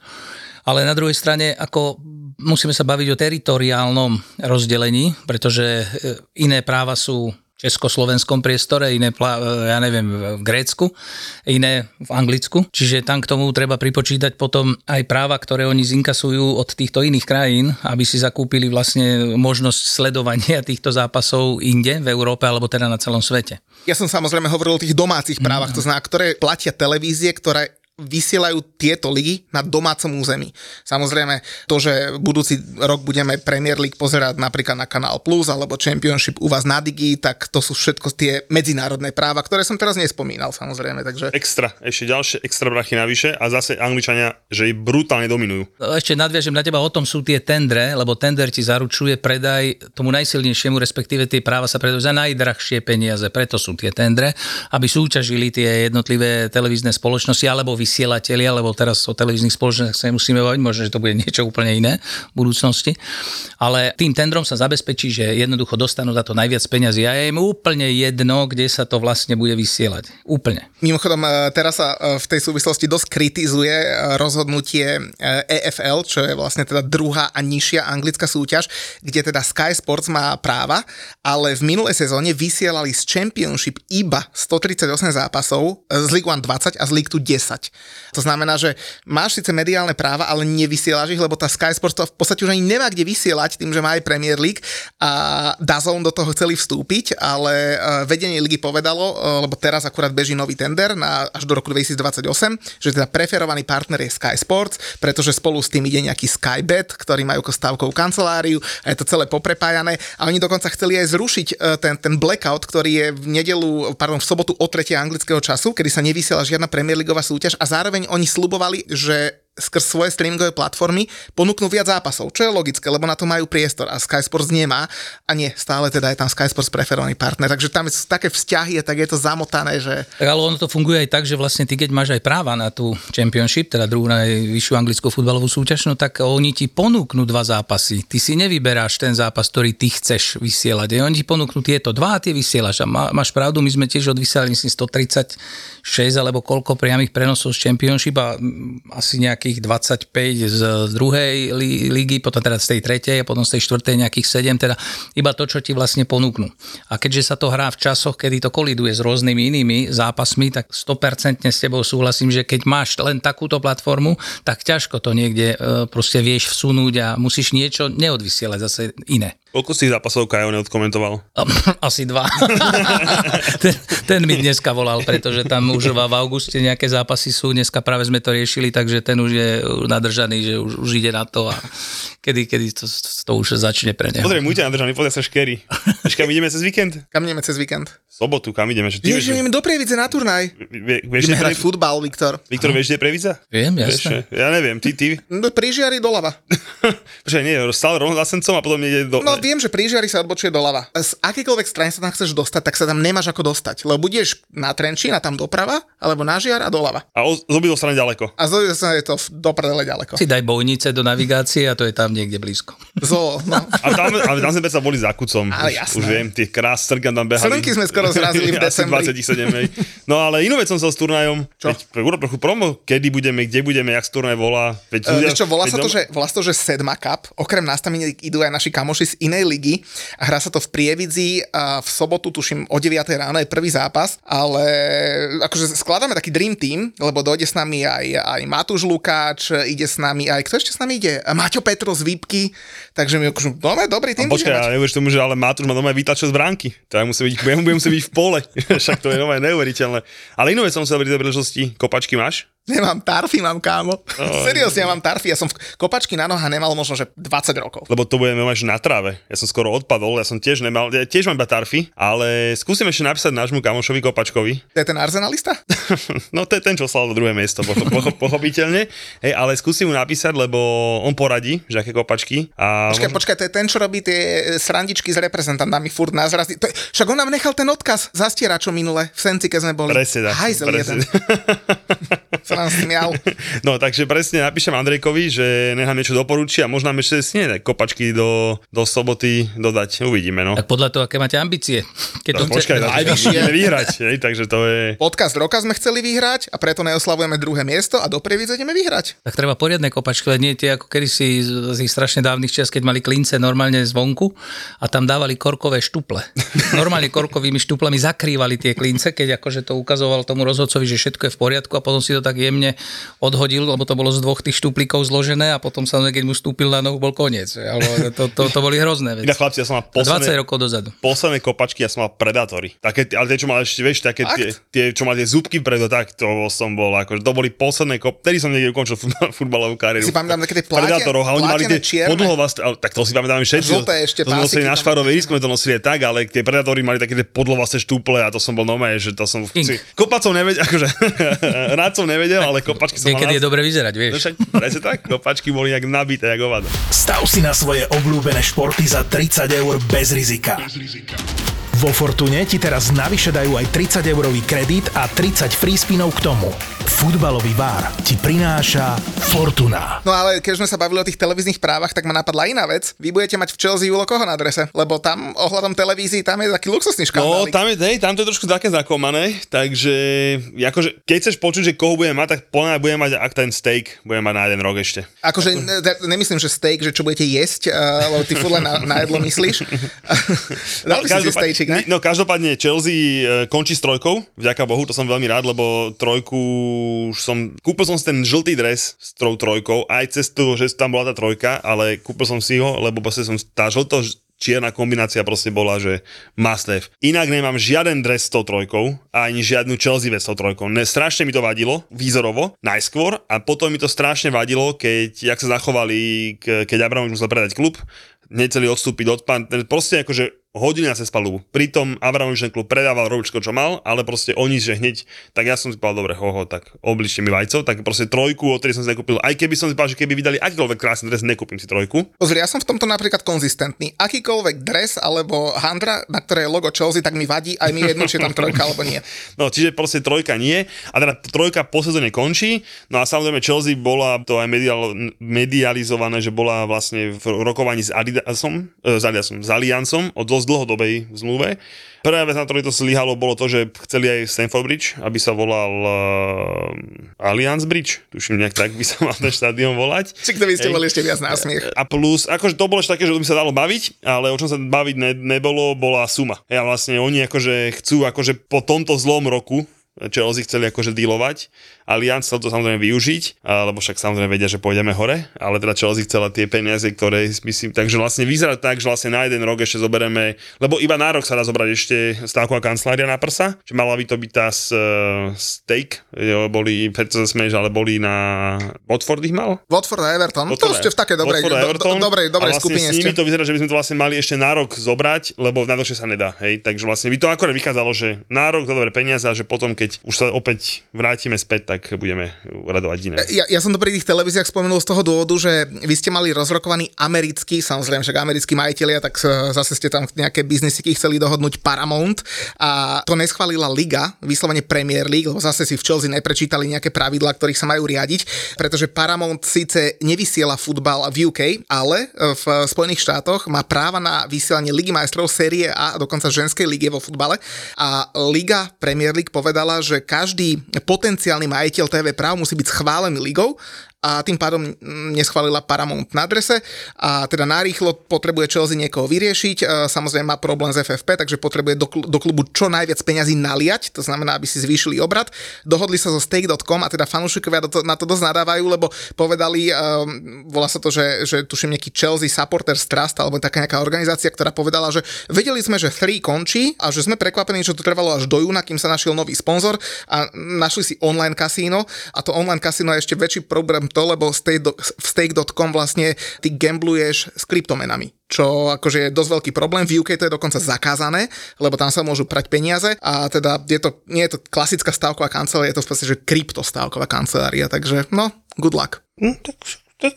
Speaker 4: Ale na druhej strane, ako musíme sa baviť o teritoriálnom rozdelení, pretože iné práva sú československom priestore, iné, ja neviem, v Grécku, iné v Anglicku. Čiže tam k tomu treba pripočítať potom aj práva, ktoré oni zinkasujú od týchto iných krajín, aby si zakúpili vlastne možnosť sledovania týchto zápasov inde v Európe alebo teda na celom svete.
Speaker 2: Ja som samozrejme hovoril o tých domácich právach, mm. to znamená, ktoré platia televízie, ktoré vysielajú tieto ligy na domácom území. Samozrejme, to, že budúci rok budeme Premier League pozerať napríklad na Kanál Plus alebo Championship u vás na Digi, tak to sú všetko tie medzinárodné práva, ktoré som teraz nespomínal samozrejme. Takže...
Speaker 3: Extra, ešte ďalšie extra brachy navyše a zase Angličania, že ich brutálne dominujú.
Speaker 4: Ešte nadviažem na teba, o tom sú tie tendre, lebo tender ti zaručuje predaj tomu najsilnejšiemu, respektíve tie práva sa predajú za najdrahšie peniaze, preto sú tie tendre, aby súťažili tie jednotlivé televízne spoločnosti alebo vysielatelia, lebo teraz o televíznych spoločnostiach sa nemusíme baviť, možno, že to bude niečo úplne iné v budúcnosti. Ale tým tendrom sa zabezpečí, že jednoducho dostanú za to najviac peňazí a je im úplne jedno, kde sa to vlastne bude vysielať. Úplne.
Speaker 2: Mimochodom, e, teraz sa e, v tej súvislosti dosť kritizuje e, rozhodnutie EFL, čo je vlastne teda druhá a nižšia anglická súťaž, kde teda Sky Sports má práva, ale v minulej sezóne vysielali z Championship iba 138 zápasov, z League One 20 a z League 2 10. To znamená, že máš síce mediálne práva, ale nevysielaš ich, lebo tá Sky Sports to v podstate už ani nemá kde vysielať tým, že má aj Premier League a Dazone do toho chceli vstúpiť, ale e, vedenie ligy povedalo, e, lebo teraz akurát beží nový tender na, až do roku 2028, že teda preferovaný partner je Sky Sports, pretože spolu s tým ide nejaký Skybet, ktorý majú ako stavkovú kanceláriu a je to celé poprepájané a oni dokonca chceli aj zrušiť e, ten, ten blackout, ktorý je v nedelu, pardon, v sobotu o 3. anglického času, kedy sa nevysiela žiadna Premier Leagueová súťaž a zároveň oni slubovali, že skrz svoje streamingové platformy ponúknú viac zápasov, čo je logické, lebo na to majú priestor a Sky Sports nemá a nie, stále teda je tam Sky Sports preferovaný partner, takže tam sú také vzťahy a tak je to zamotané, že...
Speaker 4: Tak ale ono to funguje aj tak, že vlastne ty keď máš aj práva na tú Championship, teda druhú najvyššiu anglickú futbalovú súťaž, no tak oni ti ponúknú dva zápasy. Ty si nevyberáš ten zápas, ktorý ty chceš vysielať. Oni ti ponúknú tieto dva a tie vysielaš. A má, máš pravdu, my sme tiež odvysielali myslím 136 alebo koľko priamých prenosov z Championship a asi nejaký nejakých 25 z druhej lígy, potom teda z tej tretej a potom z tej štvrtej nejakých 7, teda iba to, čo ti vlastne ponúknú. A keďže sa to hrá v časoch, kedy to koliduje s rôznymi inými zápasmi, tak 100% s tebou súhlasím, že keď máš len takúto platformu, tak ťažko to niekde e, proste vieš vsunúť a musíš niečo neodvysielať zase iné.
Speaker 3: Koľko si zápasov Kajo neodkomentoval?
Speaker 4: Asi dva. ten, ten mi dneska volal, pretože tam už v auguste nejaké zápasy sú, dneska práve sme to riešili, takže ten už je nadržaný, že už, už ide na to a kedy, kedy to, to už začne pre neho.
Speaker 3: Pozri, môjte nadržaný, pozri sa škery. Vieš, kam ideme cez víkend?
Speaker 2: Kam ideme cez víkend?
Speaker 3: Sobotu, kam ideme? Že ty
Speaker 2: vieš, že ideme do Prievidze na turnaj.
Speaker 3: Vie, vieš,
Speaker 2: ideme hrať pre... futbal, Viktor.
Speaker 3: Viktor, vieš, kde je Prievidza?
Speaker 4: Viem, jasne.
Speaker 3: Vieš, ja neviem, ty, ty.
Speaker 2: No, prížiari doľava.
Speaker 3: Počkaj, nie, stále rovno za Sencom a potom ide do...
Speaker 2: No viem, že prížiari sa odbočuje doľava. Z akékoľvek strany sa tam chceš dostať, tak sa tam nemáš ako dostať. Lebo budeš na Trenčín a tam doprava, alebo na Žiar a doľava.
Speaker 3: A z obidvoch strany ďaleko.
Speaker 2: A z obidvoch strany je to do prdele ďaleko.
Speaker 4: Si daj bojnice do navigácie a to je tam niekde blízko.
Speaker 2: Zo, no.
Speaker 3: A tam, ale tam sme sa boli za kucom.
Speaker 2: Ale jasné.
Speaker 3: Už viem, tie krás Srkan tam behali.
Speaker 2: Srnky sme skoro zrazili v decembri.
Speaker 3: 27, hej. No ale inú vec som sa s turnajom.
Speaker 2: Čo?
Speaker 3: Veď, urob trochu promo, kedy budeme, kde budeme, jak z turnaj volá. Veď,
Speaker 2: uh, ľudia, čo, volá, sa to, že, volá to, že Sedma Cup. Okrem nás tam idú aj naši kamoši z inej ligy a hrá sa to v Prievidzi a v sobotu, tuším, o 9 ráno je prvý zápas, ale akože skladáme taký dream team, lebo dojde s nami aj, aj Matúš Lukáč, ide s nami aj, kto ešte s nami ide? Maťo Petro z Výpky, takže my akože, no, dobrý tým.
Speaker 3: Počkaj, ja nevieš tomu, že ale Matúš má doma vytlačil z bránky. Tak musí byť, budem musieť byť v pole. Však to je nové neuveriteľné. Ale inú vec som chcel pri príležitosti. Kopačky máš?
Speaker 2: Nemám tarfy, mám kámo. Oh, Seriózne, ja mám tarfy. Ja som v kopačky na noha nemal možno, že 20 rokov.
Speaker 3: Lebo to budeme mať na tráve. Ja som skoro odpadol, ja som tiež nemal, ja tiež mám iba tarfy, ale skúsim ešte napísať nášmu kamošovi Kopačkovi.
Speaker 2: To je ten arzenalista?
Speaker 3: no to je ten, čo slal do druhé miesto, pocho- pocho- pochopiteľne. Hej, ale skúsim mu napísať, lebo on poradí, že aké kopačky. A
Speaker 2: počkaj, možno... počkaj, to je ten, čo robí tie srandičky s reprezentantami furt nás razí. To je, však on nám nechal ten odkaz zastieračom minule v Senci, keď sme boli.
Speaker 3: Presne tak.
Speaker 2: Hajzel jeden. nám smial.
Speaker 3: No, takže presne napíšem Andrejkovi, že nechám niečo doporučí a možno nám ešte snie kopačky do, do soboty dodať. Uvidíme, no.
Speaker 4: Tak podľa toho, aké máte ambície.
Speaker 3: Keď no, počkaj, chce... najvyššie vyhrať, hej, takže to je...
Speaker 2: Podcast roka sme chceli vyhrať a preto neoslavujeme druhé miesto a do Prievidze ideme vyhrať.
Speaker 4: Tak treba poriadne kopačky, nie tie ako kedysi z tých strašne dávnych čas, keď mali klince normálne zvonku a tam dávali korkové štuple. Normálne korkovými štuplami zakrývali tie klince, keď akože to ukazoval tomu rozhodcovi, že všetko je v poriadku a potom si to tak jemne odhodil, lebo to bolo z dvoch tých štuplíkov zložené a potom sa keď mu stúpil na nohu, bol koniec. Ale to, to, to, boli hrozné veci.
Speaker 3: Ja, chlapci, ja som mal posledné,
Speaker 4: 20 rokov dozadu.
Speaker 3: Posledné kopačky, ja som mal predátory. Také, ale tie, čo mali ešte, vieš, také tie, tie, čo mali tie zúbky predo, tak to som bol, akože to boli posledné kop, vtedy som niekde ukončil futbalovú kariéru.
Speaker 2: Si pamätám také tie
Speaker 3: predátorov a oni mali tie podlhovasté, tak to si pamätám všetci.
Speaker 2: Žlté ešte
Speaker 3: to nosili na švarovej risku, to nosili tak, ale tie predátory mali také tie podlhovasté štúple a to som bol nové, že to som... Kopacov nevedel, akože rád som nevedel, ale kopačky som
Speaker 4: Niekedy je dobre vyzerať, vieš.
Speaker 3: No však, presne tak, kopačky boli jak nabité, jak ovada.
Speaker 5: Stav si na svoje obľúbené športy za 30 eur bez rizika. Bez rizika. Vo Fortune ti teraz navyše dajú aj 30 eurový kredit a 30 free spinov k tomu. Futbalový bar ti prináša Fortuna.
Speaker 2: No ale keď sme sa bavili o tých televíznych právach, tak ma napadla iná vec. Vy budete mať v Chelsea Julo koho na adrese? Lebo tam ohľadom televízií tam je taký luxusný škandál.
Speaker 3: No, tam je, hej, tam to je trošku také zakomané, takže akože, keď chceš počuť, že koho budeme mať, tak plná budeme mať ak ten steak, budeme mať na jeden rok ešte.
Speaker 2: Akože ne, nemyslím, že steak, že čo budete jesť, uh, lebo ty furt len na, na jedlo myslíš. Dal by si si
Speaker 3: ne? No každopádne Chelsea e, končí s trojkou, vďaka Bohu, to som veľmi rád, lebo trojku už som, kúpil som si ten žltý dres s trou trojkou, aj cez to, že tam bola tá trojka, ale kúpil som si ho, lebo proste som, tá žlto čierna kombinácia proste bola, že must have. Inak nemám žiaden dres s tou trojkou ani žiadnu Chelsea vec s tou trojkou. Ne, strašne mi to vadilo, výzorovo, najskôr a potom mi to strašne vadilo, keď, jak sa zachovali, keď Abramovič musel predať klub, neceli odstúpiť od pán, proste akože hodina cez palubu. Pritom Abramovič ten klub predával robičko, čo mal, ale proste oni, že hneď, tak ja som si povedal, dobre, hoho, tak obličte mi vajcov, tak proste trojku, o ktorej som si nekúpil. Aj keby som si povedal, že keby vydali akýkoľvek krásny dres, nekúpim si trojku.
Speaker 2: Pozri, ja som v tomto napríklad konzistentný. Akýkoľvek dres alebo handra, na ktoré je logo Chelsea, tak mi vadí, aj mi jedno, či je tam trojka alebo nie.
Speaker 3: No, čiže proste trojka nie. A teda trojka po sezóne končí. No a samozrejme Chelsea bola to aj medial, medializované, že bola vlastne v rokovaní s Adidasom, e, s Adidasom, s Alliancom o dosť dlhodobej zmluve. Prvá vec, na ktorej to zlyhalo, bolo to, že chceli aj Stanford Bridge, aby sa volal uh, Allianz Bridge. Tuším, nejak tak by sa mal ten štádion volať.
Speaker 2: Či kto by ste boli ešte viac na smiech.
Speaker 3: A plus, akože to bolo ešte také, že to by sa dalo baviť, ale o čom sa baviť ne, nebolo, bola suma. A vlastne oni akože chcú akože po tomto zlom roku, Chelsea chceli akože dealovať, Allianz chcel to samozrejme využiť, lebo však samozrejme vedia, že pôjdeme hore, ale teda Chelsea chcela tie peniaze, ktoré myslím, takže vlastne vyzerá tak, že vlastne na jeden rok ešte zoberieme, lebo iba na rok sa dá zobrať ešte stávková kancelária na prsa, že mala by to byť tá uh, steak, jo, boli, preto sa smeješ, ale boli na Watford ich mal?
Speaker 2: Watford a Everton, Watford, to ste v také dobrej, do, do, dobrej, dobrej
Speaker 3: vlastne
Speaker 2: skupine
Speaker 3: s nimi to vyzerá, že by sme to vlastne mali ešte na rok zobrať, lebo na sa nedá, hej, takže vlastne by to akorát vychádzalo, že na rok za dobré peniaze a že potom, keď už sa opäť vrátime späť, tak budeme radovať iné.
Speaker 2: Ja, ja som to pri tých televíziách spomenul z toho dôvodu, že vy ste mali rozrokovaný americký, samozrejme však americkí majiteľia, tak zase ste tam nejaké biznisiky chceli dohodnúť Paramount a to neschválila Liga, vyslovene Premier League, lebo zase si v Chelsea neprečítali nejaké pravidlá, ktorých sa majú riadiť, pretože Paramount síce nevysiela futbal v UK, ale v Spojených štátoch má práva na vysielanie Ligy majstrov série A a dokonca ženskej ligy vo futbale a Liga Premier League povedala, že každý potenciálny majiteľ TV práv musí byť schválený ligou a tým pádom neschválila Paramount na adrese a teda narýchlo potrebuje Chelsea niekoho vyriešiť, samozrejme má problém s FFP, takže potrebuje do, do klubu čo najviac peňazí naliať, to znamená, aby si zvýšili obrad. Dohodli sa so stake.com a teda fanúšikovia na to dosť nadávajú, lebo povedali, um, volá sa to, že, že tuším nejaký Chelsea Supporters Trust alebo taká nejaká organizácia, ktorá povedala, že vedeli sme, že 3 končí a že sme prekvapení, že to trvalo až do júna, kým sa našiel nový sponzor a našli si online kasíno a to online kasíno je ešte väčší problém to, lebo v stake.com vlastne ty gambluješ s kryptomenami čo akože je dosť veľký problém. V UK to je dokonca zakázané, lebo tam sa môžu prať peniaze a teda je to, nie je to klasická stávková kancelária, je to v podstate, že kryptostávková kancelária, takže no, good luck.
Speaker 3: No, tak, tak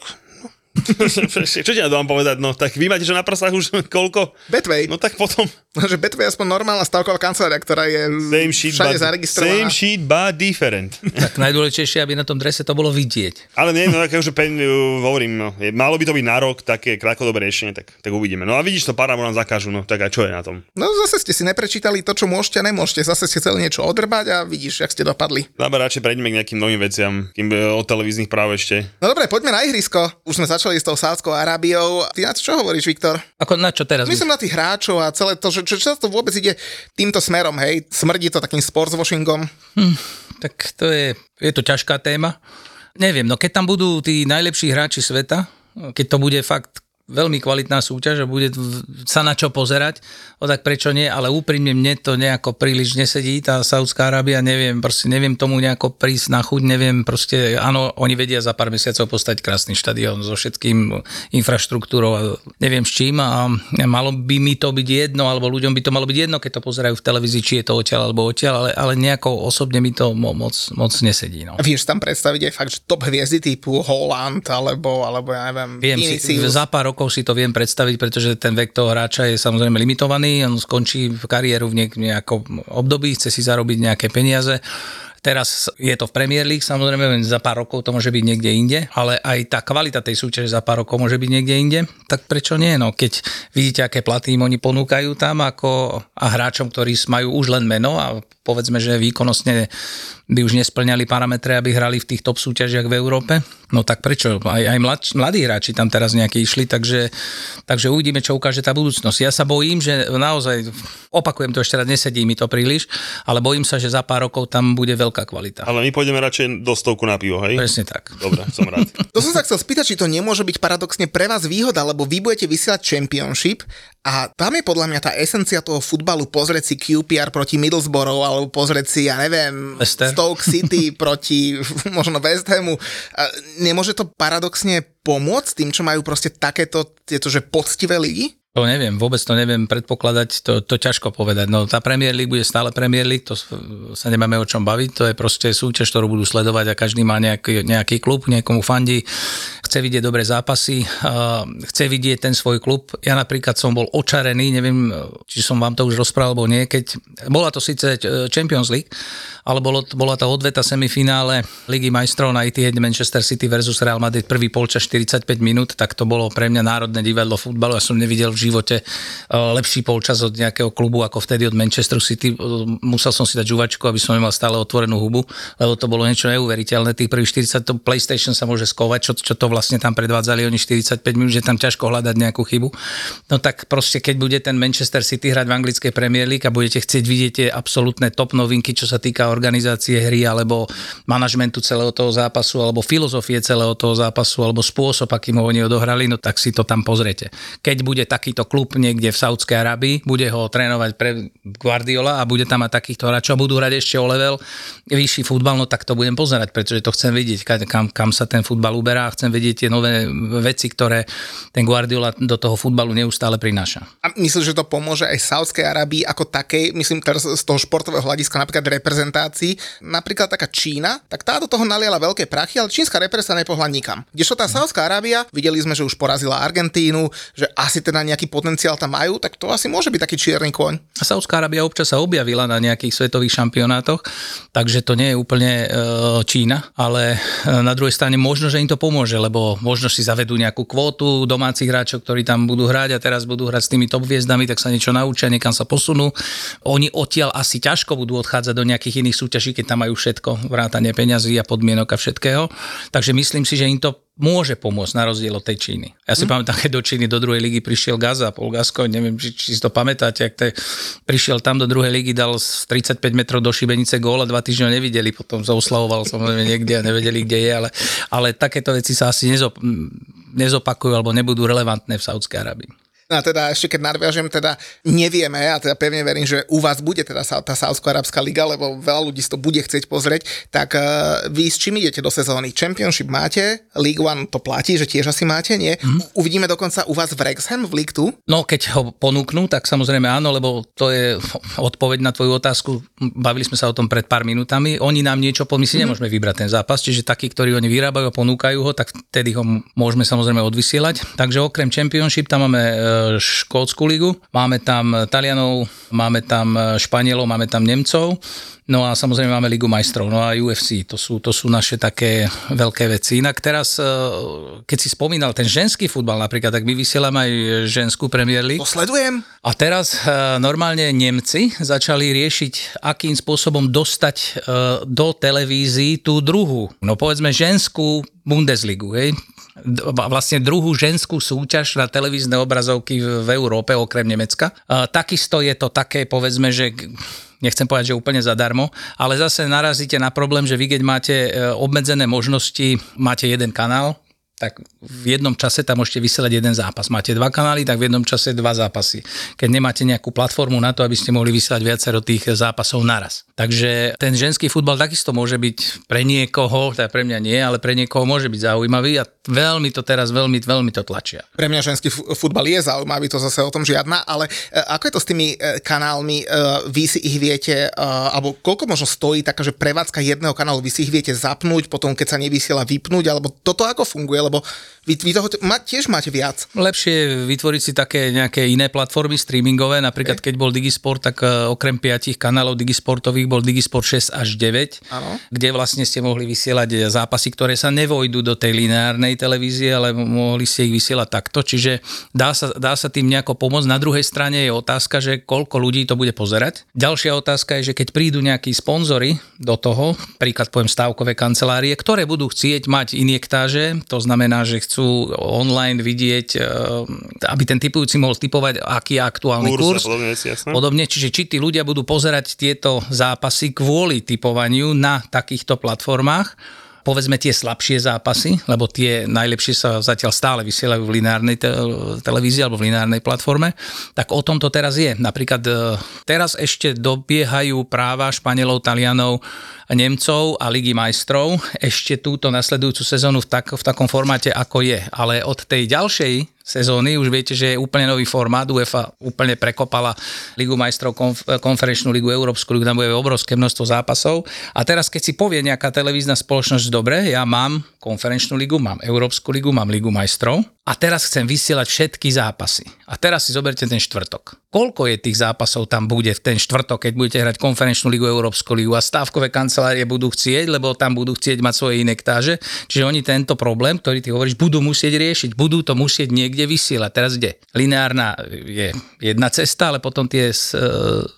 Speaker 3: Čo ti ja dám povedať? No tak vy máte, že na prsách už koľko?
Speaker 2: Betway.
Speaker 3: No tak potom.
Speaker 2: No, že Betway je aspoň normálna stavková kancelária, ktorá je same sheet, všade but, zaregistrovaná.
Speaker 3: Same sheet, but different.
Speaker 4: tak najdôležitejšie, aby na tom drese to bolo vidieť.
Speaker 3: Ale nie, no tak už pen, hovorím, no, je, malo by to byť na rok také krátkodobé riešenie, tak, tak uvidíme. No a vidíš, to Paramo nám zakážu, no tak a čo je na tom?
Speaker 2: No zase ste si neprečítali to, čo môžete a nemôžete. Zase ste chceli niečo odrbať a vidíš, jak ste dopadli.
Speaker 3: Dobre, radšej prejdeme k nejakým novým veciam, kým od televíznych práv ešte.
Speaker 2: No dobre, poďme na ihrisko. Už sme začali s tou Sádskou Arábiou. Ty na to čo hovoríš, Viktor?
Speaker 4: Ako na čo teraz?
Speaker 2: Myslím na tých hráčov a celé to, že čo, čo to vôbec ide týmto smerom, hej? Smrdí to takým sportswashingom?
Speaker 4: Hm, tak to je, je to ťažká téma. Neviem, no keď tam budú tí najlepší hráči sveta, keď to bude fakt veľmi kvalitná súťaž a bude sa na čo pozerať, o tak prečo nie, ale úprimne mne to nejako príliš nesedí, tá Saudská Arábia, neviem, proste neviem tomu nejako prísť na chuť, neviem, proste áno, oni vedia za pár mesiacov postať krásny štadión so všetkým infraštruktúrou a neviem s čím a malo by mi to byť jedno, alebo ľuďom by to malo byť jedno, keď to pozerajú v televízii, či je to odtiaľ alebo odtiaľ, ale, ale nejako osobne mi to moc, moc nesedí. No.
Speaker 2: Vieš tam predstaviť aj fakt, že top hviezdy typu Holland alebo, alebo ja neviem,
Speaker 4: Viem si, za pár rokov rokov si to viem predstaviť, pretože ten vek toho hráča je samozrejme limitovaný, on skončí v kariéru v nejakom období, chce si zarobiť nejaké peniaze Teraz je to v Premier League, samozrejme, za pár rokov to môže byť niekde inde, ale aj tá kvalita tej súťaže za pár rokov môže byť niekde inde, tak prečo nie? No, keď vidíte, aké platy im oni ponúkajú tam ako a hráčom, ktorí majú už len meno a povedzme, že výkonnostne by už nesplňali parametre, aby hrali v tých top súťažiach v Európe, no tak prečo? Aj, aj mlad, mladí hráči tam teraz nejaké išli, takže, takže uvidíme, čo ukáže tá budúcnosť. Ja sa bojím, že naozaj, opakujem to ešte raz, nesedí mi to príliš, ale bojím sa, že za pár rokov tam bude veľký veľká kvalita.
Speaker 3: Ale my pôjdeme radšej do stovku na pivo, hej?
Speaker 4: Presne tak.
Speaker 3: Dobre, som rád.
Speaker 2: To som sa chcel spýtať, či to nemôže byť paradoxne pre vás výhoda, lebo vy budete vysielať Championship a tam je podľa mňa tá esencia toho futbalu pozrieť si QPR proti Middlesbrough alebo pozrieť si, ja neviem,
Speaker 4: Leicester.
Speaker 2: Stoke City proti možno West Hamu. Nemôže to paradoxne pomôcť tým, čo majú proste takéto, tieto, že poctivé ligy?
Speaker 4: To neviem, vôbec to neviem predpokladať, to, to ťažko povedať. No tá Premier League bude stále Premier League, to sa nemáme o čom baviť, to je proste súťaž, ktorú budú sledovať a každý má nejaký, nejaký klub, niekomu fandí, chce vidieť dobré zápasy, chce vidieť ten svoj klub. Ja napríklad som bol očarený, neviem, či som vám to už rozprával, alebo nie, keď bola to síce eh, Champions League, ale bolo, bola to odveta semifinále Ligy majstrov na Etihad Manchester City versus Real Madrid prvý polčas 45 minút, tak to bolo pre mňa národné divadlo futbalu. Ja som nevidel v živote eh, lepší polčas od nejakého klubu ako vtedy od Manchester City. Eh, Musel som si dať žuvačku, aby som nemal stále otvorenú hubu, lebo to bolo niečo neuveriteľné. Tých prvých 40 to PlayStation sa môže skovať, čo, čo to vlastne tam predvádzali oni 45 minút, že tam ťažko hľadať nejakú chybu. No tak proste, keď bude ten Manchester City hrať v anglickej Premier League a budete chcieť vidieť tie absolútne top novinky, čo sa týka organizácie hry alebo manažmentu celého toho zápasu alebo filozofie celého toho zápasu alebo spôsob, akým ho oni odohrali, no tak si to tam pozrete. Keď bude takýto klub niekde v Saudskej Arabii, bude ho trénovať pre Guardiola a bude tam mať takýchto hráčov, budú hrať ešte o level vyšší futbal, no tak to budem pozerať, pretože to chcem vidieť, ka- kam, kam sa ten futbal uberá a chcem vidieť tie nové veci, ktoré ten Guardiola do toho futbalu neustále prináša.
Speaker 2: A myslím, že to pomôže aj Saudskej Arábii ako takej, myslím teraz z toho športového hľadiska napríklad reprezentácií. Napríklad taká Čína, tak tá do toho naliala veľké prachy, ale čínska reprezentácia nepohla nikam. Kdežto tá Saudská Arábia, videli sme, že už porazila Argentínu, že asi teda nejaký potenciál tam majú, tak to asi môže byť taký čierny koň.
Speaker 4: A Saudská Arábia občas sa objavila na nejakých svetových šampionátoch, takže to nie je úplne e, Čína, ale e, na druhej strane možno, že im to pomôže, lebo možno si zavedú nejakú kvótu domácich hráčov, ktorí tam budú hrať a teraz budú hrať s tými top hviezdami, tak sa niečo naučia, niekam sa posunú. Oni odtiaľ asi ťažko budú odchádzať do nejakých iných súťaží, keď tam majú všetko, vrátanie peňazí a podmienok a všetkého. Takže myslím si, že im to môže pomôcť na rozdiel od tej Číny. Ja si hm. pamätám, keď do Číny do druhej ligy prišiel Gaza, Paul Gasko, neviem, či, či si to pamätáte, ak te, prišiel tam do druhej ligy, dal z 35 metrov do šibenice gól a dva týždne ho nevideli, potom sa oslavoval samozrejme niekde a nevedeli, kde je, ale, ale takéto veci sa asi nezop, nezopakujú alebo nebudú relevantné v Saudskej Arabii.
Speaker 2: No a teda ešte keď nadviažem, teda nevieme, a teda pevne verím, že u vás bude teda tá Saudsko-Arabská liga, lebo veľa ľudí si to bude chcieť pozrieť, tak uh, vy s čím idete do sezóny? Championship máte, League One to platí, že tiež asi máte, nie? Mm. Uvidíme dokonca u vás v Wrexham v League 2?
Speaker 4: No, keď ho ponúknú, tak samozrejme áno, lebo to je odpoveď na tvoju otázku. Bavili sme sa o tom pred pár minútami. Oni nám niečo, my si nemôžeme vybrať ten zápas, čiže takí, ktorí oni vyrábajú a ponúkajú ho, tak vtedy ho môžeme samozrejme odvysielať. Takže okrem Championship tam máme e, Škótsku ligu, máme tam Talianov, máme tam Španielov, máme tam Nemcov, no a samozrejme máme Ligu majstrov, no a UFC, to sú, to sú naše také veľké veci. Inak teraz, e, keď si spomínal ten ženský futbal napríklad, tak my vysielame aj ženskú Premier League.
Speaker 2: To sledujem.
Speaker 4: A teraz e, normálne Nemci začali riešiť, akým spôsobom dostať e, do televízií tú druhú, no povedzme ženskú Bundesligu, hej? Vlastne druhú ženskú súťaž na televízne obrazovky v, Európe, okrem Nemecka. Takisto je to také, povedzme, že nechcem povedať, že úplne zadarmo, ale zase narazíte na problém, že vy keď máte e, obmedzené možnosti, máte jeden kanál, tak v jednom čase tam môžete vysielať jeden zápas. Máte dva kanály, tak v jednom čase dva zápasy. Keď nemáte nejakú platformu na to, aby ste mohli vysielať viacero tých zápasov naraz. Takže ten ženský futbal takisto môže byť pre niekoho, teda pre mňa nie, ale pre niekoho môže byť zaujímavý a veľmi to teraz, veľmi, veľmi to tlačia.
Speaker 2: Pre mňa ženský fu- futbal je zaujímavý, to zase o tom žiadna, ale e, ako je to s tými e, kanálmi, e, vy si ich viete, alebo koľko možno stojí taká, že prevádzka jedného kanálu, vy si ich viete zapnúť, potom keď sa nevysiela vypnúť, alebo toto ako funguje, lebo vy, vy toho ma, tiež máte viac.
Speaker 4: Lepšie vytvoriť si také nejaké iné platformy streamingové, napríklad keď bol Digisport, tak e, okrem piatich kanálov Digisportových bol Digisport 6 až 9,
Speaker 2: Áno.
Speaker 4: kde vlastne ste mohli vysielať e, zápasy, ktoré sa nevojdu do tej lineárnej televízie, ale mohli ste ich vysielať takto, čiže dá sa, dá sa tým nejako pomôcť. Na druhej strane je otázka, že koľko ľudí to bude pozerať. Ďalšia otázka je, že keď prídu nejakí sponzory do toho, príklad poviem stávkové kancelárie, ktoré budú chcieť mať injektáže, to znamená znamená, že chcú online vidieť, e, aby ten typujúci mohol typovať, aký je aktuálny kurz.
Speaker 3: a podobne.
Speaker 4: Podobne, čiže či tí ľudia budú pozerať tieto zápasy kvôli typovaniu na takýchto platformách, povedzme tie slabšie zápasy, lebo tie najlepšie sa zatiaľ stále vysielajú v lineárnej te- televízii alebo v lineárnej platforme, tak o tom to teraz je. Napríklad e, teraz ešte dobiehajú práva Španielov, Talianov, Nemcov a Ligy majstrov ešte túto nasledujúcu sezónu v, tak, v takom formáte, ako je. Ale od tej ďalšej sezóny už viete, že je úplne nový formát. UEFA úplne prekopala Ligu majstrov, konf- konferenčnú ligu, Európsku ligu, tam bude obrovské množstvo zápasov. A teraz, keď si povie nejaká televízna spoločnosť, dobre, ja mám konferenčnú ligu, mám Európsku ligu, mám Ligu majstrov a teraz chcem vysielať všetky zápasy. A teraz si zoberte ten štvrtok. Koľko je tých zápasov tam bude v ten štvrtok, keď budete hrať konferenčnú ligu, Európsku ligu a stávkové kancelárie budú chcieť, lebo tam budú chcieť mať svoje inektáže. Čiže oni tento problém, ktorý ty hovoríš, budú musieť riešiť, budú to musieť niekde vysielať. Teraz kde? Lineárna je jedna cesta, ale potom tie e,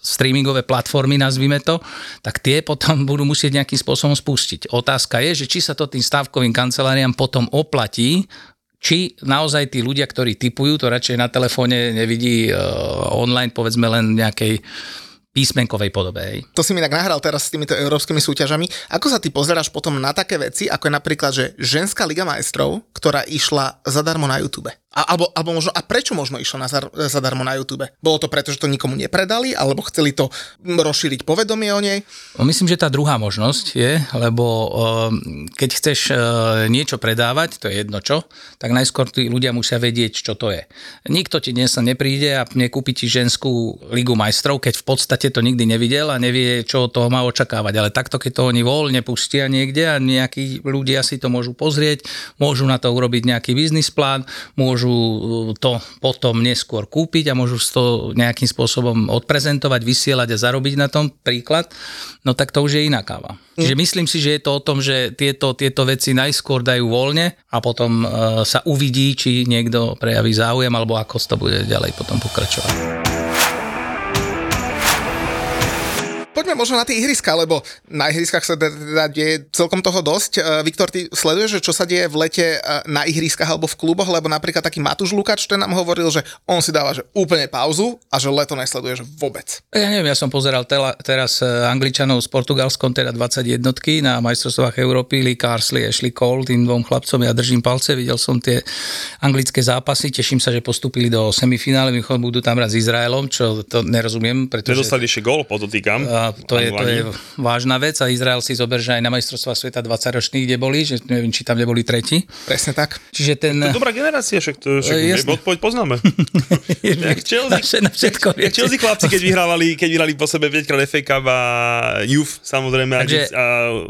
Speaker 4: streamingové platformy, nazvime to, tak tie potom budú musieť nejakým spôsobom spustiť. Otázka je, že či sa to tým stávkovým kanceláriám potom oplatí, či naozaj tí ľudia, ktorí typujú, to radšej na telefóne nevidí e, online, povedzme len nejakej písmenkovej podobe.
Speaker 2: To si mi tak nahral teraz s týmito európskymi súťažami. Ako sa ty pozeráš potom na také veci, ako je napríklad, že ženská liga majstrov, ktorá išla zadarmo na YouTube? A, alebo, alebo možno, a prečo možno išla na zar, zadarmo na YouTube? Bolo to preto, že to nikomu nepredali, alebo chceli to rozšíriť povedomie o nej?
Speaker 4: No, myslím, že tá druhá možnosť je, lebo um, keď chceš uh, niečo predávať, to je jedno čo, tak najskôr tí ľudia musia vedieť, čo to je. Nikto ti dnes nepríde a nekúpi ti ženskú ligu majstrov, keď v podstate to nikdy nevidel a nevie, čo od toho má očakávať. Ale takto, keď to oni voľne pustia niekde a nejakí ľudia si to môžu pozrieť, môžu na to urobiť nejaký biznis plán, môžu uh, to potom neskôr kúpiť a môžu to nejakým spôsobom odprezentovať, vysielať a zarobiť na tom príklad, no tak to už je iná káva. Čiže myslím si, že je to o tom, že tieto, tieto veci najskôr dajú voľne a potom uh, sa uvidí, či niekto prejaví záujem alebo ako to bude ďalej potom pokračovať.
Speaker 2: Poďme možno na tie ihriska, lebo na ihriskách sa teda deje celkom toho dosť. E, Viktor, ty sleduješ, že čo sa deje v lete e, na ihriskách alebo v kluboch, lebo napríklad taký Matúš Lukač, ten nám hovoril, že on si dáva že úplne pauzu a že leto nesleduješ vôbec.
Speaker 4: Ja neviem, ja som pozeral tela, teraz eh, Angličanov s Portugalskom, teda 21 na majstrovstvách Európy, Lee Carsley, Ashley Cole, tým dvom chlapcom, ja držím palce, videl som tie anglické zápasy, teším sa, že postúpili do semifinále, budú tam hrať s Izraelom, čo to nerozumiem, pretože...
Speaker 3: Nedostali ešte gól, podotýkam.
Speaker 4: A to, je, to je vážna vec a Izrael si zober, že aj na majstrovstvá sveta 20 ročných, kde boli, že neviem, či tam neboli tretí.
Speaker 2: Presne tak.
Speaker 4: Čiže ten...
Speaker 3: To je dobrá generácia, však, to, však
Speaker 4: jasné.
Speaker 3: odpoveď poznáme. Jak Chelsea.
Speaker 4: Na všetko
Speaker 3: Jak. Chelsea chlapci, keď vyhrávali, keď vyhrali po sebe 5 krát FA Cup a Youth, samozrejme.
Speaker 4: Takže-
Speaker 3: a,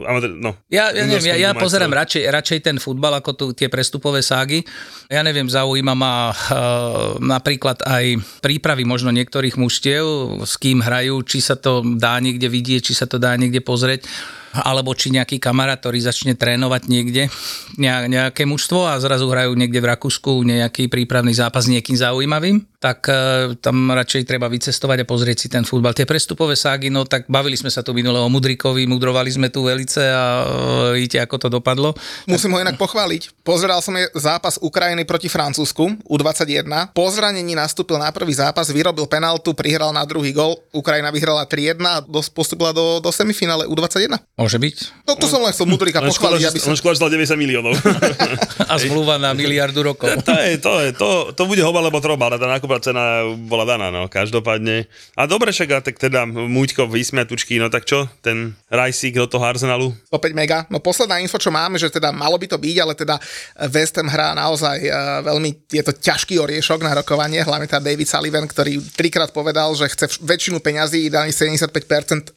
Speaker 3: a, no,
Speaker 4: Ja, ja neviem, ja, ja pozerám radšej, radšej ten futbal ako tu, tie prestupové ságy. Ja neviem, zaujíma ma uh, napríklad aj prípravy možno niektorých mužstiev, s kým hrajú, či sa to dá niekde vidieť, či sa to dá niekde pozrieť alebo či nejaký kamarát, ktorý začne trénovať niekde ne- nejaké mužstvo a zrazu hrajú niekde v Rakúsku nejaký prípravný zápas s niekým zaujímavým, tak e, tam radšej treba vycestovať a pozrieť si ten futbal. Tie prestupové ságy, no tak bavili sme sa tu minule o Mudrikovi, mudrovali sme tu velice a e, vidíte, ako to dopadlo.
Speaker 2: Musím ho inak pochváliť. Pozeral som je zápas Ukrajiny proti Francúzsku U21. Po zranení nastúpil na prvý zápas, vyrobil penaltu, prihral na druhý gol. Ukrajina vyhrala 3-1 a postúpila do, do semifinále U21.
Speaker 4: Môže byť.
Speaker 2: No to som len chcel Mudrika pochváliť, aby som...
Speaker 3: že dal 90 miliónov.
Speaker 4: A zmluva na miliardu rokov.
Speaker 3: to, je, to, je, to, to bude hoba, lebo troba, ale tá nákupná cena bola daná, no, každopádne. A dobre, však, tak teda Múďko vysmiatučky, no tak čo, ten Rajsík do toho Arsenalu?
Speaker 2: Opäť mega. No posledná info, čo máme, že teda malo by to byť, ale teda West Ham hrá naozaj uh, veľmi, je to ťažký oriešok na rokovanie, hlavne tá David Sullivan, ktorý trikrát povedal, že chce väčšinu peňazí, ideálne 75%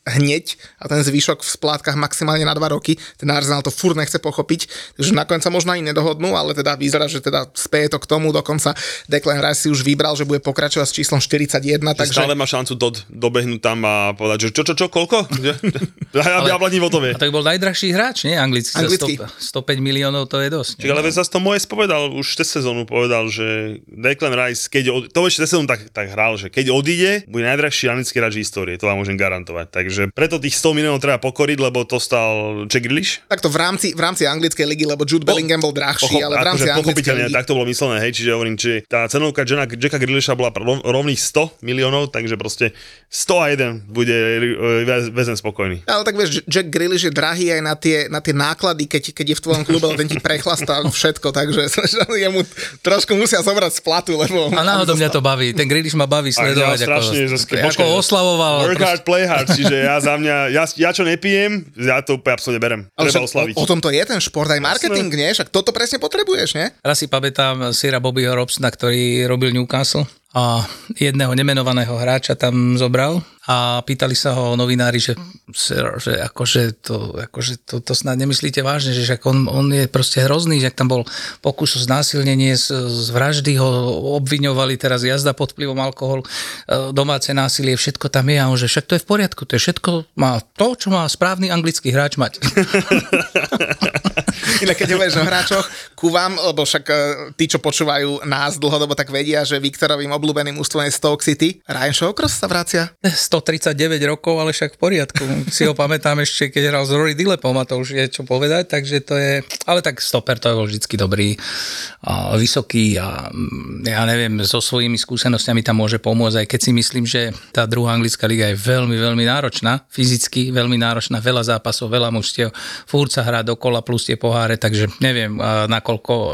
Speaker 2: hneď a ten zvyšok v splátkach maximálne na 2 roky. Ten Arsenal to furt nechce pochopiť, takže nakoniec sa možno ani nedohodnú, ale teda vyzerá, že teda speje to k tomu, dokonca Declan Rice si už vybral, že že bude pokračovať s číslom 41,
Speaker 3: Takže...
Speaker 2: takže...
Speaker 3: Stále má šancu do, dobehnúť tam a povedať, že čo, čo, čo, koľko? ja, ja bladním o to vie.
Speaker 4: A to bol najdrahší hráč, nie? Anglický.
Speaker 2: Anglický.
Speaker 4: Za 100, 105 miliónov to je dosť.
Speaker 3: Čiže, ale zase to Mojes povedal, už cez sezónu povedal, že Declan Rice, keď od, to ešte sezónu tak, tak hral, že keď odíde, bude najdrahší anglický hráč v histórie, to vám môžem garantovať. Takže preto tých 100 miliónov treba pokoriť, lebo to stal Jack Grealish.
Speaker 2: Takto v rámci, v rámci anglickej ligy, lebo Jude Bellingham bol drahší, ale v rámci
Speaker 3: akože
Speaker 2: anglickej ligy.
Speaker 3: tak to bolo myslené, hej, čiže hovorím, či tá cenovka Jacka, Jacka Grealisha bola rov- rovných 100 miliónov, takže proste 101 bude e, väz- väzen spokojný.
Speaker 2: Ale tak vieš, Jack Grealish je drahý aj na tie, na tie náklady, keď, keď je v tvojom klube, ten ti prechlastá všetko, takže jemu trošku musia zobrať z platu, lebo...
Speaker 4: A náhodou mňa to baví. Ten Grealish ma baví sledovať.
Speaker 3: ja strašne,
Speaker 4: ako,
Speaker 3: keď-
Speaker 4: ako oslavoval.
Speaker 3: Work hard, play hard, čiže ja za mňa, ja, ja čo nepijem, ja to úplne absolútne berem.
Speaker 2: Ale
Speaker 3: Treba oslaviť.
Speaker 2: o, o tom to je ten šport, aj marketing, nie? Však toto presne potrebuješ, nie?
Speaker 4: Raz si pamätám Sira Bobbyho Robsona, ktorý robil Newcastle a jedného nemenovaného hráča tam zobral a pýtali sa ho novinári, že, že akože to, akože to, to snad nemyslíte vážne, že on, on je proste hrozný, že tam bol pokus o znásilnenie, z, z vraždy ho obviňovali, teraz jazda pod vplyvom alkohol, e, domáce násilie, všetko tam je a on, že však to je v poriadku, to je všetko, má to, čo má správny anglický hráč mať.
Speaker 2: Inak keď hovoríš o hráčoch, vám, lebo však e, tí, čo počúvajú nás dlhodobo, tak vedia, že Viktorovým obľúbeným ústvom je Stoke City. Ryan Shawcross sa vracia?
Speaker 4: 139 rokov, ale však v poriadku. Si ho pamätám ešte, keď hral s Rory Dillepom a to už je čo povedať, takže to je, ale tak stoper to je bol vždycky dobrý, a vysoký a mm, ja neviem, so svojimi skúsenostiami tam môže pomôcť, aj keď si myslím, že tá druhá anglická liga je veľmi, veľmi náročná, fyzicky veľmi náročná, veľa zápasov, veľa mužstiev, furt sa hrá dokola plus tie poháre, takže neviem, a nakoľko e,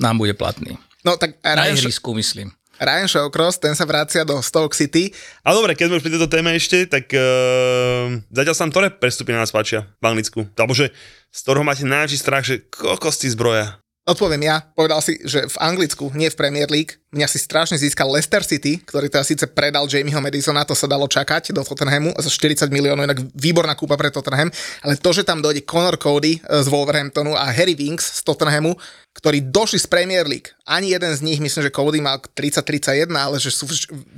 Speaker 4: nám bude platný.
Speaker 2: No tak
Speaker 4: Na
Speaker 2: Ryan,
Speaker 4: ihrisku myslím.
Speaker 2: Ryan Shawcross, ten sa vracia do Stoke City.
Speaker 3: Ale dobre, keď sme už pri tejto téme ešte, tak uh, zatiaľ sa nám ktoré prestupy na nás páčia v Anglicku? Alebo že z ktorého máte najväčší strach, že kokosty zbroja.
Speaker 2: Odpoviem ja, povedal si, že v Anglicku, nie v Premier League, mňa si strašne získal Leicester City, ktorý teda síce predal Jamieho Madisona, to sa dalo čakať do Tottenhamu za 40 miliónov, inak výborná kúpa pre Tottenham, ale to, že tam dojde Conor Cody e, z Wolverhamptonu a Harry Winks z Tottenhamu, ktorí došli z Premier League. Ani jeden z nich, myslím, že Cody mal 30-31, ale že sú,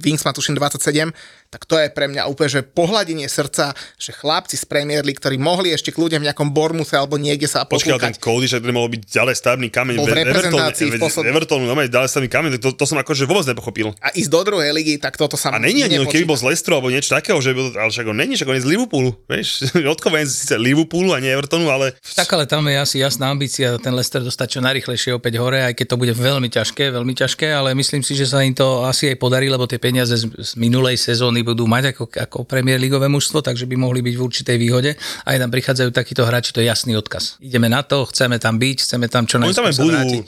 Speaker 2: Winks má tuším 27, tak to je pre mňa úplne, že pohľadenie srdca, že chlapci z Premier League, ktorí mohli ešte kľudne v nejakom Bormuse alebo niekde sa
Speaker 3: Počkaj, ten. Cody, že to mohol byť ďalej stavebný kameň.
Speaker 2: Bol v reprezentácii v
Speaker 3: Evertonu,
Speaker 2: poslednom-
Speaker 3: Evertonu, no, ďalej stavebný kameň, to, to, som akože vôbec nepochopil.
Speaker 2: A ísť do druhej ligy, tak toto sa
Speaker 3: A není ani,
Speaker 2: nepočíta.
Speaker 3: keby bol z Leicesteru alebo niečo takého, že by, ale však on není, však on je z Liverpoolu, vieš, odkoveň síce Liverpoolu a nie Evertonu, ale
Speaker 4: Tak ale tam je asi jasná ambícia ten Leicester dostať čo najrychlejšie opäť hore, aj keď to bude veľmi ťažké, veľmi ťažké, ale myslím si, že sa im to asi aj podarí, lebo tie peniaze z, z minulej sezóny budú mať ako, ako Premier Ligové mužstvo, takže by mohli byť v určitej výhode. A aj tam prichádzajú takíto hráči, to je jasný odkaz. Ideme na to, chceme tam byť, chceme tam čo najskôr
Speaker 3: aj
Speaker 4: sa
Speaker 3: budú,
Speaker 4: vrátiť.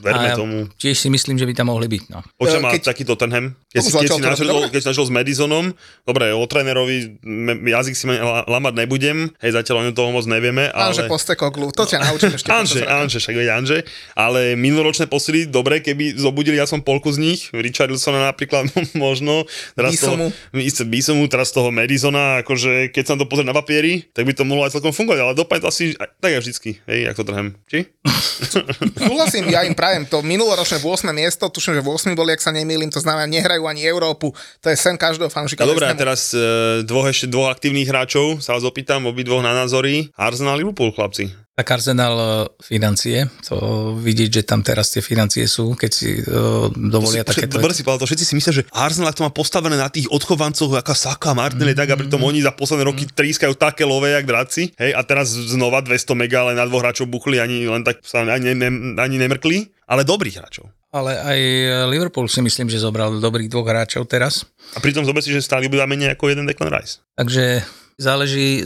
Speaker 3: verme
Speaker 4: A ja
Speaker 3: tomu.
Speaker 4: Tiež si myslím, že by tam mohli byť. No.
Speaker 3: Počujem,
Speaker 2: E,
Speaker 3: má
Speaker 2: keď-
Speaker 3: taký Tottenham, keď si, keď, si
Speaker 2: dobre.
Speaker 3: keď si našiel s Madisonom, dobre, o trénerovi jazyk si la- lamať nebudem, hej, zatiaľ o ňom toho moc nevieme,
Speaker 2: Anže
Speaker 3: ale...
Speaker 2: Postekoglu, to ťa naučím ešte.
Speaker 3: Anže. Anže, však veď Anže, ale minuloročné posily, dobre, keby zobudili ja som polku z nich, Richardsona napríklad možno, teraz
Speaker 2: Bisomu.
Speaker 3: toho, Bisomu, teraz toho Madisona, akože keď sa to pozrie na papieri, tak by to mohlo aj celkom fungovať, ale dopadne to asi tak aj vždycky, hej, jak to trhem, či?
Speaker 2: Súhlasím, ja im prajem to minuloročné 8. miesto, tuším, že 8. boli, ak sa nemýlim, to znamená, nehrajú ani Európu, to je sen každého fanúšika.
Speaker 3: No dobré, a
Speaker 2: West Hamu.
Speaker 3: teraz e, dvoch, ešte dvoch aktívnych hráčov, sa vás opýtam, obidvoch na názory, Arsenal Liverpool, chlapci.
Speaker 4: Tak Arsenal e, financie, to vidieť, že tam teraz tie financie sú, keď si uh, dovolia
Speaker 3: To si-
Speaker 4: takéto...
Speaker 3: Dobre si povedal, to všetci si myslia, že Arsenal to má postavené na tých odchovancoch, aká Saka, Martinelli, tak a pritom
Speaker 4: Mm.
Speaker 3: oni za posledné roky trískajú také lové, jak draci. Hej, a teraz znova 200 mega, ale na dvoch hráčov buchli, ani len tak sa ani, ne, ani nemrkli, ale dobrých hráčov.
Speaker 4: Ale aj Liverpool si myslím, že zobral dobrých dvoch hráčov teraz.
Speaker 3: A pritom zober si, že stáli bude menej ako jeden Declan Rice.
Speaker 4: Takže záleží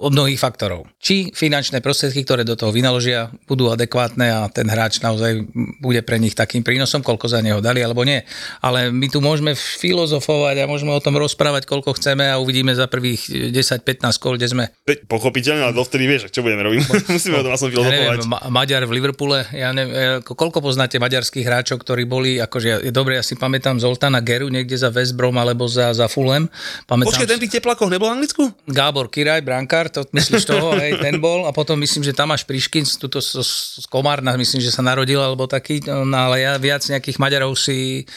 Speaker 4: od mnohých faktorov. Či finančné prostriedky, ktoré do toho vynaložia, budú adekvátne a ten hráč naozaj bude pre nich takým prínosom, koľko za neho dali alebo nie. Ale my tu môžeme filozofovať a môžeme o tom rozprávať, koľko chceme a uvidíme za prvých 10-15 kol, kde sme.
Speaker 3: Pochopiteľne, ale dovtedy vieš, čo budeme robiť. Musíme o tom
Speaker 4: Ja
Speaker 3: filozofovať.
Speaker 4: neviem, Ma- Maďar v Liverpoole, ja neviem, koľko poznáte maďarských hráčov, ktorí boli, akože je dobre, ja si pamätám Zoltána Geru niekde za West Brom alebo za, za Fulham. Pamätám
Speaker 3: Počkaj, ten pri teplakoch nebol v Anglicku?
Speaker 4: Gábor Kiraj, brankár, to myslíš toho, hej, ten bol. A potom myslím, že Tamáš Priškin, tuto z, z Komárna, myslím, že sa narodil, alebo taký, no ale ja viac nejakých Maďarov si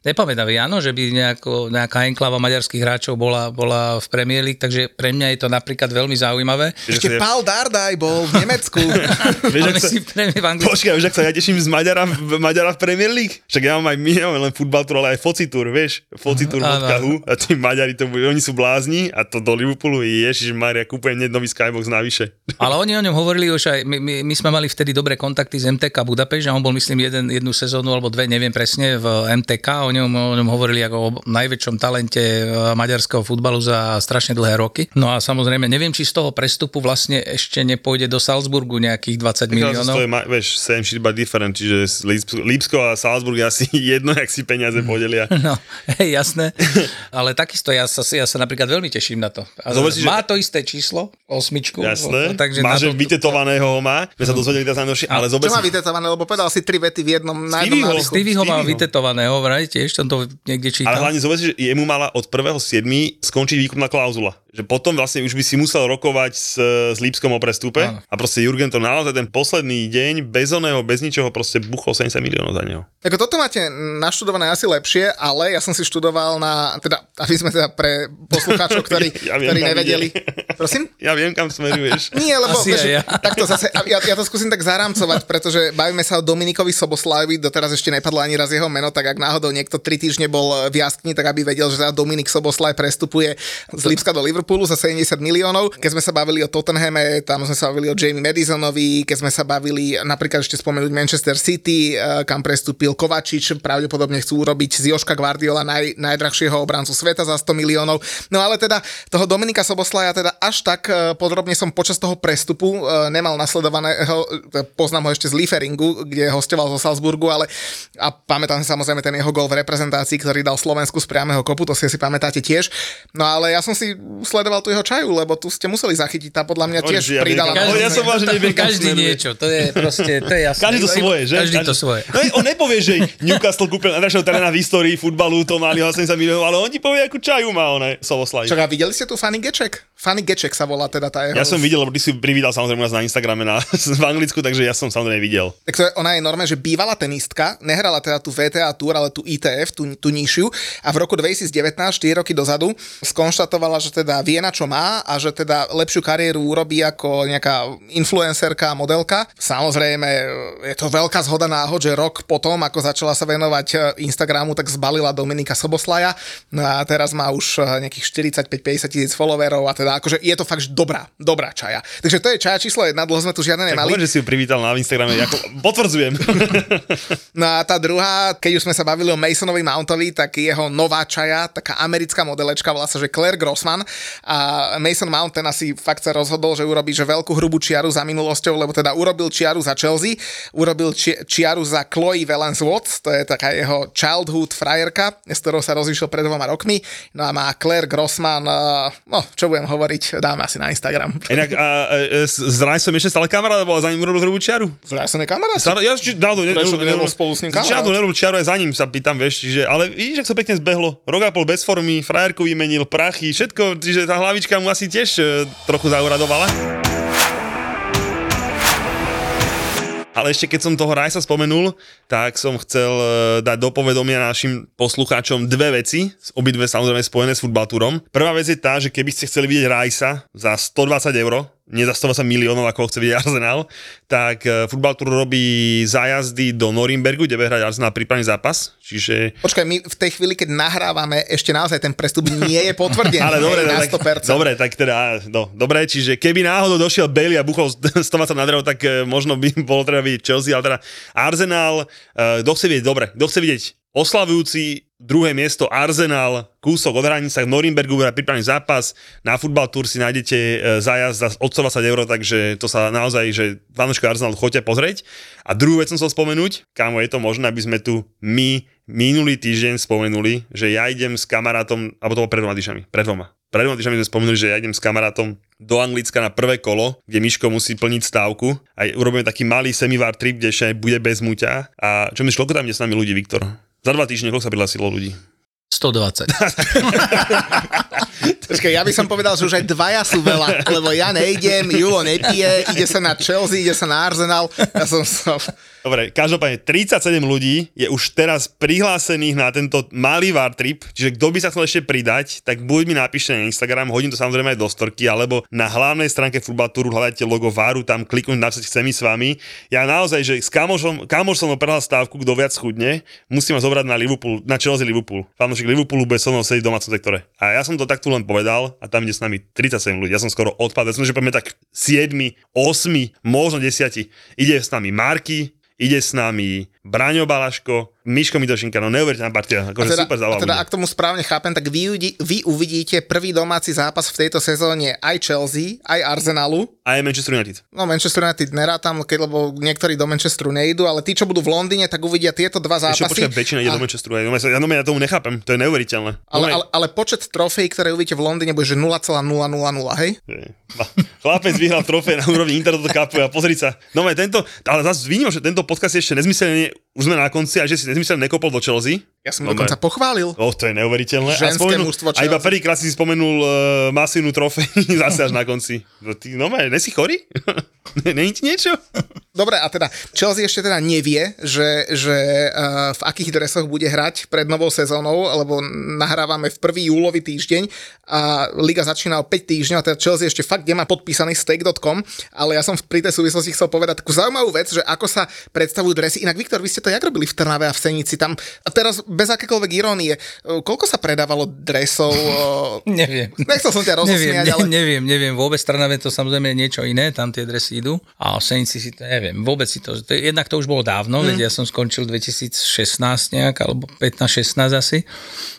Speaker 4: Nepamätám, áno, že by nejako, nejaká enklava maďarských hráčov bola, bola v Premier League, takže pre mňa je to napríklad veľmi zaujímavé.
Speaker 2: Ešte
Speaker 3: Že-
Speaker 2: Paul Dardaj bol v Nemecku.
Speaker 3: Vieš, ak sa,
Speaker 4: si pre mňa v Anglicku.
Speaker 3: počkaj, vieš, ak sa ja teším z Maďara, v- Maďara v Premier League? Však ja mám aj, my nemáme len futbal tour, ale aj focitur, vieš, focitur.hu a tí Maďari, to, oni sú blázni a to do Liverpoolu, ježiš Maria, kúpujem hneď nový skybox navyše.
Speaker 4: Ale oni o ňom hovorili už aj, my, my, my sme mali vtedy dobré kontakty z MTK Budapešť a on bol myslím jeden, jednu sezónu alebo dve, neviem presne, v MTK, o ňom, o ňom hovorili ako o najväčšom talente e, maďarského futbalu za strašne dlhé roky. No a samozrejme, neviem, či z toho prestupu vlastne ešte nepôjde do Salzburgu nejakých 20 miliónov.
Speaker 3: To je, vieš, same shit but different, čiže Lípsko, Lípsko a Salzburg je asi jedno, jak si peniaze podelia.
Speaker 4: No, hej, jasné. Ale takisto ja sa, ja sa napríklad veľmi teším na to. A
Speaker 3: Zober si, že-
Speaker 4: má to isté číslo, osmičku.
Speaker 3: Jasné,
Speaker 4: takže
Speaker 3: má, že
Speaker 4: to,
Speaker 3: vytetovaného ho má, my sa dozvedeli teraz najnovšie, ale zober
Speaker 2: Čo má vytetované, lebo povedal si tri vety v jednom na jednom
Speaker 3: Stevieho.
Speaker 2: nádychu.
Speaker 4: Stevie ho má
Speaker 3: Stevieho.
Speaker 4: vytetovaného, vraj, tiež som to niekde čítal.
Speaker 3: ale hlavne si, že jemu mala od 1.7. skončiť výkupná klauzula. Že potom vlastne už by si musel rokovať s, s Lípskom o prestupe
Speaker 4: Áno.
Speaker 3: a proste Jurgen to naozaj ten posledný deň bez oného, bez ničoho proste buchol 70 miliónov za neho.
Speaker 2: Ako toto máte naštudované asi lepšie, ale ja som si študoval na, teda, aby sme teda pre poslucháčov, ktorí,
Speaker 3: Ja viem,
Speaker 2: ktorí nevedeli.
Speaker 3: ide.
Speaker 2: Prosím?
Speaker 3: Ja viem, kam smeruješ.
Speaker 2: Nie, lebo
Speaker 4: Asi aj ja.
Speaker 2: takto zase, ja, ja to skúsim tak zarámcovať, pretože bavíme sa o Dominikovi Soboslajovi, doteraz ešte nepadlo ani raz jeho meno, tak ak náhodou niekto tri týždne bol v jaskni, tak aby vedel, že teda Dominik Soboslaj prestupuje z Lipska do Liverpoolu za 70 miliónov. Keď sme sa bavili o Tottenhame, tam sme sa bavili o Jamie Madisonovi, keď sme sa bavili napríklad ešte spomenúť Manchester City, eh, kam prestúpil Kovačič, pravdepodobne chcú urobiť z Joška Guardiola naj, najdrahšieho obrancu sveta za 100 miliónov. No ale teda toho Dominika Soboslaja teda až tak eh, podrobne som počas toho prestupu eh, nemal nasledovaného, poznám ho ešte z Lieferingu, kde hostoval zo Salzburgu, ale a pamätám si samozrejme ten jeho gol v reprezentácii, ktorý dal Slovensku z priamého kopu, to si asi pamätáte tiež. No ale ja som si sledoval tu jeho čaju, lebo tu ste museli zachytiť, tá podľa mňa tiež
Speaker 3: viem,
Speaker 2: pridala. naozaj-
Speaker 3: ja som že neviem,
Speaker 4: Každý niečo, to je proste, to je jasné.
Speaker 3: Každý to svoje, že?
Speaker 4: Každý to svoje.
Speaker 3: No, on nepovie, že Newcastle kúpil najdražšieho teréna v histórii futbalu, to mali 80 miliónov, ale on ti povie, akú čaju má on, Sovoslaj.
Speaker 2: Čak, a videli ste tu Fanny Geček? Fanny Geček sa volá teda tá jeho...
Speaker 3: Ja som videl, lebo ty si privídal samozrejme nás na Instagrame na, v Anglicku, takže ja som samozrejme videl.
Speaker 2: Tak to je, ona je normálne, že bývalá tenistka, nehrala teda tú VTA Tour, ale tú ITF, tú, tú nižšiu a v roku 2019, 4 roky dozadu, skonštatovala, že teda vie na čo má a že teda lepšiu kariéru urobí ako nejaká influencerka a modelka. Samozrejme, je to veľká zhoda náhod, že rok potom, ako začala sa venovať e, Instagramu, tak zbalila Dominika Soboslaja no a teraz má už e, nejakých 45-50 tisíc followerov a teda akože je to fakt dobrá, dobrá čaja. Takže to je čaja číslo jedna, dlho sme tu žiadne
Speaker 3: Tak
Speaker 2: nemali.
Speaker 3: povedz, že si ju privítal na Instagrame, ako, potvrdzujem.
Speaker 2: No a tá druhá, keď už sme sa bavili o Masonovi Mountovi, tak jeho nová čaja, taká americká modelečka, volá sa, že Claire Grossman a Mason Mount ten asi fakt sa rozhodol, že urobí že veľkú hrubú čiaru za minulosťou, lebo teda urobil čiaru za Chelsea, urobil či, čiaru za Chloe Valence Watts, to je taká jeho childhood frajerka, s ktorou sa rozišiel pred dvoma rokmi, no a má Claire Grossman, uh, no čo budem hovoriť, dáme asi na Instagram.
Speaker 3: Inak a, a, s, s Rajsom ešte stále kamarát, alebo za ním urobil hrubú čiaru?
Speaker 2: Vraj som je kamarát.
Speaker 3: Stále, ja či, dávno, ne,
Speaker 2: Prečo nebol spolu s ním kamarát?
Speaker 3: Žiadnu nerobil čiaru, aj za ním sa pýtam, vieš, čiže, ale vidíš, ak sa pekne zbehlo. Rok a pol bez formy, frajerku vymenil, prachy, všetko, čiže tá hlavička mu asi tiež e, trochu zauradovala. Ale ešte keď som toho Rajsa spomenul, tak som chcel e, dať do povedomia našim poslucháčom dve veci, obidve samozrejme spojené s futbaltúrom. Prvá vec je tá, že keby ste chceli vidieť Rajsa za 120 eur, za 120 miliónov, ako chce vidieť Arsenal, tak e, Futbal Tour robí zájazdy do Norimbergu, kde bude hrať Arsenal prípravný zápas. Čiže
Speaker 2: Počkaj, my v tej chvíli, keď nahrávame, ešte naozaj ten prestup nie je potvrdený.
Speaker 3: Ale dobre,
Speaker 2: hej, na
Speaker 3: tak,
Speaker 2: 100%.
Speaker 3: dobre, tak teda, no, dobre, čiže keby náhodou došiel Bailey a buchol 120 na drevo, tak e, možno by bolo treba vidieť Chelsea, ale teda Arsenal, e, kto chce vidieť, dobre, kto chce vidieť oslavujúci druhé miesto Arsenal, kúsok od hranice v Norimbergu, bude pripravený zápas, na Football Tour si nájdete e, zájazd za od 120 eur, takže to sa naozaj, že fanúška Arsenal choďte pozrieť. A druhú vec som chcel spomenúť, kámo, je to možné, aby sme tu my minulý týždeň spomenuli, že ja idem s kamarátom, alebo to bolo pred dvoma týždňami, pred dvoma. Pred dvoma týždňami sme spomenuli, že ja idem s kamarátom do Anglicka na prvé kolo, kde Miško musí plniť stávku a urobíme taký malý semivár trip, kde bude bez muťa. A čo myslíš, koľko tam ide s nami ľudí, Viktor? Za dva týždne koľko sa prihlásilo ľudí?
Speaker 4: 120.
Speaker 2: Počkaj, ja by som povedal, že už aj dvaja sú veľa, lebo ja nejdem, Julo nepije, ide sa na Chelsea, ide sa na Arsenal. Ja som sa...
Speaker 3: Dobre, každopádne 37 ľudí je už teraz prihlásených na tento malý VAR trip, čiže kto by sa chcel ešte pridať, tak buď mi napíšte na Instagram, hodím to samozrejme aj do storky, alebo na hlavnej stránke Futbaltúru hľadajte logo VARu, tam kliknúť, napísať chcem ísť s vami. Ja naozaj, že s kamošom, kamoš som oprehal stávku, kto viac chudne, musím ma zobrať na Liverpool, na Chelsea Liverpool. Fanúšik Liverpoolu bude so mnou sedieť v domácom sektore. A ja som to tak tu len povedal a tam ide s nami 37 ľudí. Ja som skoro odpadol, som, že poďme tak 7, 8, možno 10. Ide s nami Marky, ide s nami Braňo Balaško, Miško Midošinka, no neuveriteľná partia, akože
Speaker 2: teda,
Speaker 3: super zábava.
Speaker 2: teda, ak tomu správne chápem, tak vy, vy uvidíte prvý domáci zápas v tejto sezóne aj Chelsea, aj Arsenalu.
Speaker 3: A je Manchester United.
Speaker 2: No Manchester United nerátam, keď, lebo niektorí do Manchesteru nejdu, ale tí, čo budú v Londýne, tak uvidia tieto dva
Speaker 3: Ešte
Speaker 2: zápasy.
Speaker 3: počkaj, väčšina ide
Speaker 2: a,
Speaker 3: do Manchesteru. Ja, ja, no, ja tomu nechápem, to je neuveriteľné.
Speaker 2: ale,
Speaker 3: No,
Speaker 2: ale, ale, počet trofejí, ktoré uvidíte v Londýne, bude že 0,000, hej?
Speaker 3: Chlapec vyhral trofej na úrovni Internetu Cupu a pozri sa. No aj tento, ale zase vidím, že tento podcast je ešte nezmyselne, už sme na konci a že si nezmyselne nekopol do Chelsea.
Speaker 2: Ja som
Speaker 3: No,
Speaker 2: dokonca pochválil.
Speaker 3: Oh, to je neuveriteľné.
Speaker 2: Ženské
Speaker 3: a, spomenul, a iba prvýkrát si spomenul uh, masívnu trofej zase až na konci. No, ty, no ne si chorý? Není ti niečo?
Speaker 2: Dobre, a teda Chelsea ešte teda nevie, že, že uh, v akých dresoch bude hrať pred novou sezónou, lebo nahrávame v prvý júlový týždeň a liga začína o 5 týždňov a teda Chelsea ešte fakt nemá podpísaný stake.com, ale ja som pri tej súvislosti chcel povedať takú zaujímavú vec, že ako sa predstavujú dresy. Inak Viktor, vy ste to jak robili v Trnave a v Senici tam a teraz bez akékoľvek irónie, uh, koľko sa predávalo dresov? Uh,
Speaker 4: Neviem.
Speaker 2: nechcel som ťa
Speaker 4: Neviem,
Speaker 2: rozosmiať,
Speaker 4: ne,
Speaker 2: ale...
Speaker 4: neviem, neviem, vôbec Trnave to samozrejme je niečo iné, tam tie dresy idú a v Senici si to neviem, vôbec si to, to jednak to už bolo dávno, mm. veď ja som skončil 2016 nejak, alebo 15-16 asi,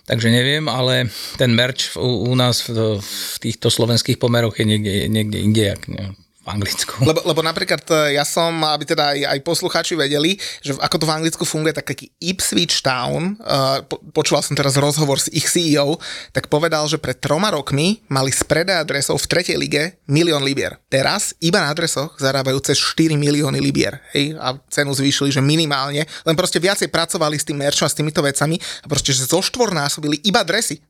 Speaker 4: takže neviem, ale ten merch u, u nás v, v týchto slovenských pomeroch je niekde, niekde inde, jak ne, v Anglicku.
Speaker 2: Lebo, lebo napríklad e, ja som, aby teda aj, aj poslucháči vedeli, že ako to v Anglicku funguje, tak taký Ipswich Town, uh, po, počúval som teraz rozhovor s ich CEO, tak povedal, že pred troma rokmi mali z predaja adresov v tretej lige milión libier. Teraz iba na adresoch zarábajú cez 4 milióny libier. Hej, a cenu zvýšili, že minimálne, len proste viacej pracovali s tým merchom a s týmito vecami a proste, že zoštvornásobili iba dresy.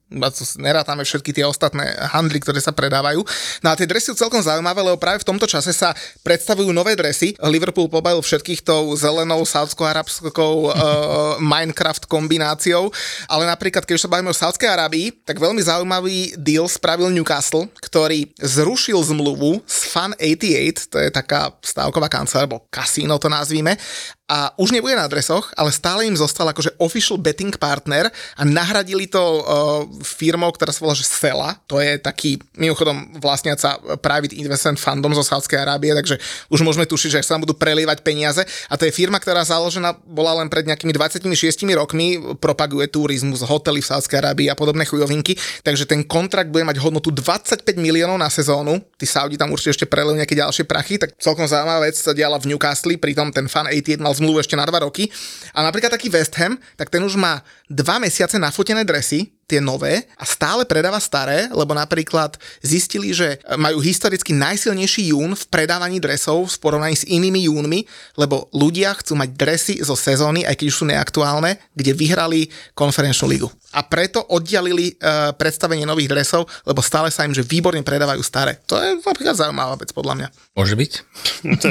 Speaker 2: Nerátame všetky tie ostatné handly, ktoré sa predávajú. No a tie dresy sú celkom zaujímavé, lebo práve v tomto čase sa predstavujú nové dresy. Liverpool pobalil všetkých tou zelenou saudsko-arabskou uh, Minecraft kombináciou, ale napríklad, keď sa bavíme o Saudskej Arábii, tak veľmi zaujímavý deal spravil Newcastle, ktorý zrušil zmluvu s Fun 88, to je taká stávková kancelária, alebo kasíno to nazvíme, a už nebude na adresoch, ale stále im zostal akože official betting partner a nahradili to uh, firmou, ktorá sa volá, že Sela, to je taký mimochodom vlastniaca private investment fundom zo Sádskej Arábie, takže už môžeme tušiť, že sa tam budú prelievať peniaze. A to je firma, ktorá založená bola len pred nejakými 26 rokmi, propaguje turizmus, hotely v Sádskej Arábii a podobné chujovinky, takže ten kontrakt bude mať hodnotu 25 miliónov na sezónu, tí Saudi tam určite ešte prelejú nejaké ďalšie prachy, tak celkom zaujímavá vec sa diala v Newcastle, pritom ten fan 88 mal zmluvu ešte na 2 roky. A napríklad taký West Ham, tak ten už má 2 mesiace nafotené dresy, tie nové a stále predáva staré, lebo napríklad zistili, že majú historicky najsilnejší jún v predávaní dresov v porovnaní s inými júnmi, lebo ľudia chcú mať dresy zo sezóny, aj keď už sú neaktuálne, kde vyhrali konferenčnú ligu. A preto oddialili uh, predstavenie nových dresov, lebo stále sa im, že výborne predávajú staré. To je napríklad zaujímavá vec podľa mňa.
Speaker 4: Môže byť?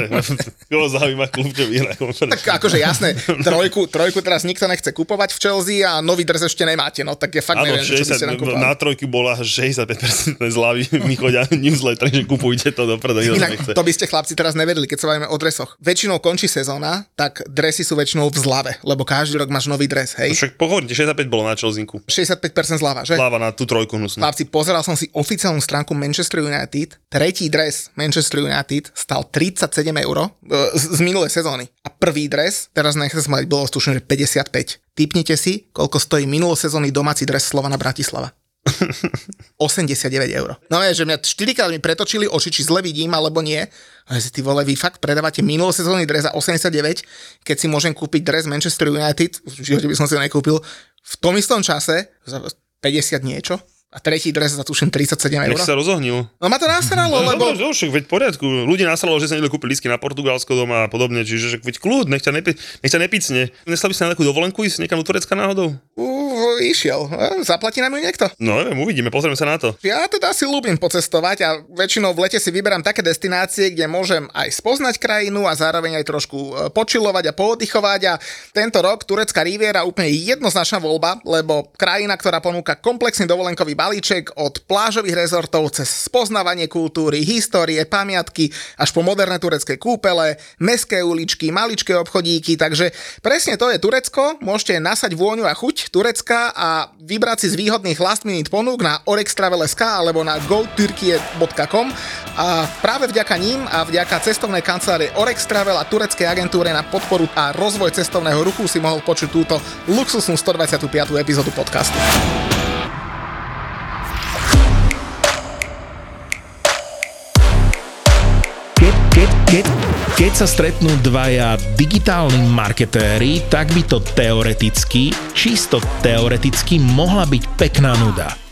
Speaker 3: koho zaujíma klub, čo vyhrá
Speaker 2: Tak akože jasné, trojku, trojku teraz nikto nechce kupovať v Chelsea a nový dres ešte nemáte, no tak je fakt neviem, že čo by ste
Speaker 3: 60,
Speaker 2: nakúpali.
Speaker 3: na trojky bola 65% zľavy, mi chodia newsletter, že kupujte to dopredu, nikto to
Speaker 2: Inak
Speaker 3: nechce.
Speaker 2: to by ste chlapci teraz nevedeli, keď sa bavíme o dresoch. Väčšinou končí sezóna, tak dresy sú väčšinou v zlave, lebo každý rok máš nový dres, hej.
Speaker 3: Však pohodne, 65 bolo na Chelsinku.
Speaker 2: 65% zlava, že?
Speaker 3: Sláva na tú trojku hnusnú.
Speaker 2: Chlapci, pozeral som si oficiálnu stránku Manchester United. Tretí dres Manchester United stal 37 eur e, z, z minulej sezóny. A prvý dres, teraz nechcem smať, bolo tuším, že 55. Typnite si, koľko stojí minulosezónny domáci dres Slovana Bratislava. 89 eur. No je, že mňa 4 krát mi pretočili oči, či zle vidím, alebo nie. A si ty vole, vy fakt predávate minulosezónny dres za 89, keď si môžem kúpiť dres Manchester United, v živote by som si ho nekúpil, v tom istom čase za 50 niečo. A tretí dres za tuším 37 eur.
Speaker 3: Nech sa rozohnil.
Speaker 2: No ma to nasralo,
Speaker 3: No,
Speaker 2: lebo...
Speaker 3: Dobre, no, však veď v poriadku. Ľudí nasralo, že sa niekto kúpi lísky na Portugalsko doma a podobne, čiže že veď kľud, nech ťa, nepi- nech ťa nepicne. Nestal by si na nejakú dovolenku ísť niekam do Turecka náhodou?
Speaker 2: Uh, išiel. E, Zaplatí nám ju niekto?
Speaker 3: No neviem, uvidíme, pozrieme sa na to.
Speaker 2: Ja teda si ľúbim pocestovať a väčšinou v lete si vyberám také destinácie, kde môžem aj spoznať krajinu a zároveň aj trošku e, počilovať a pooddychovať a tento rok turecká riviera úplne jednoznačná voľba, lebo krajina, ktorá ponúka komplexný dovolenkový balíček od plážových rezortov cez spoznávanie kultúry, histórie, pamiatky až po moderné turecké kúpele, meské uličky, maličké obchodíky, takže presne to je Turecko, môžete nasať vôňu a chuť Turecka a vybrať si z výhodných last minute ponúk na orextravel.sk alebo na goturkie.com a práve vďaka ním a vďaka cestovnej kancelárie Orex Travel a tureckej agentúre na podporu a rozvoj cestovného ruchu si mohol počuť túto luxusnú 125. epizódu podcastu.
Speaker 5: Keď, keď, sa stretnú dvaja digitálni marketéri, tak by to teoreticky, čisto teoreticky mohla byť pekná nuda.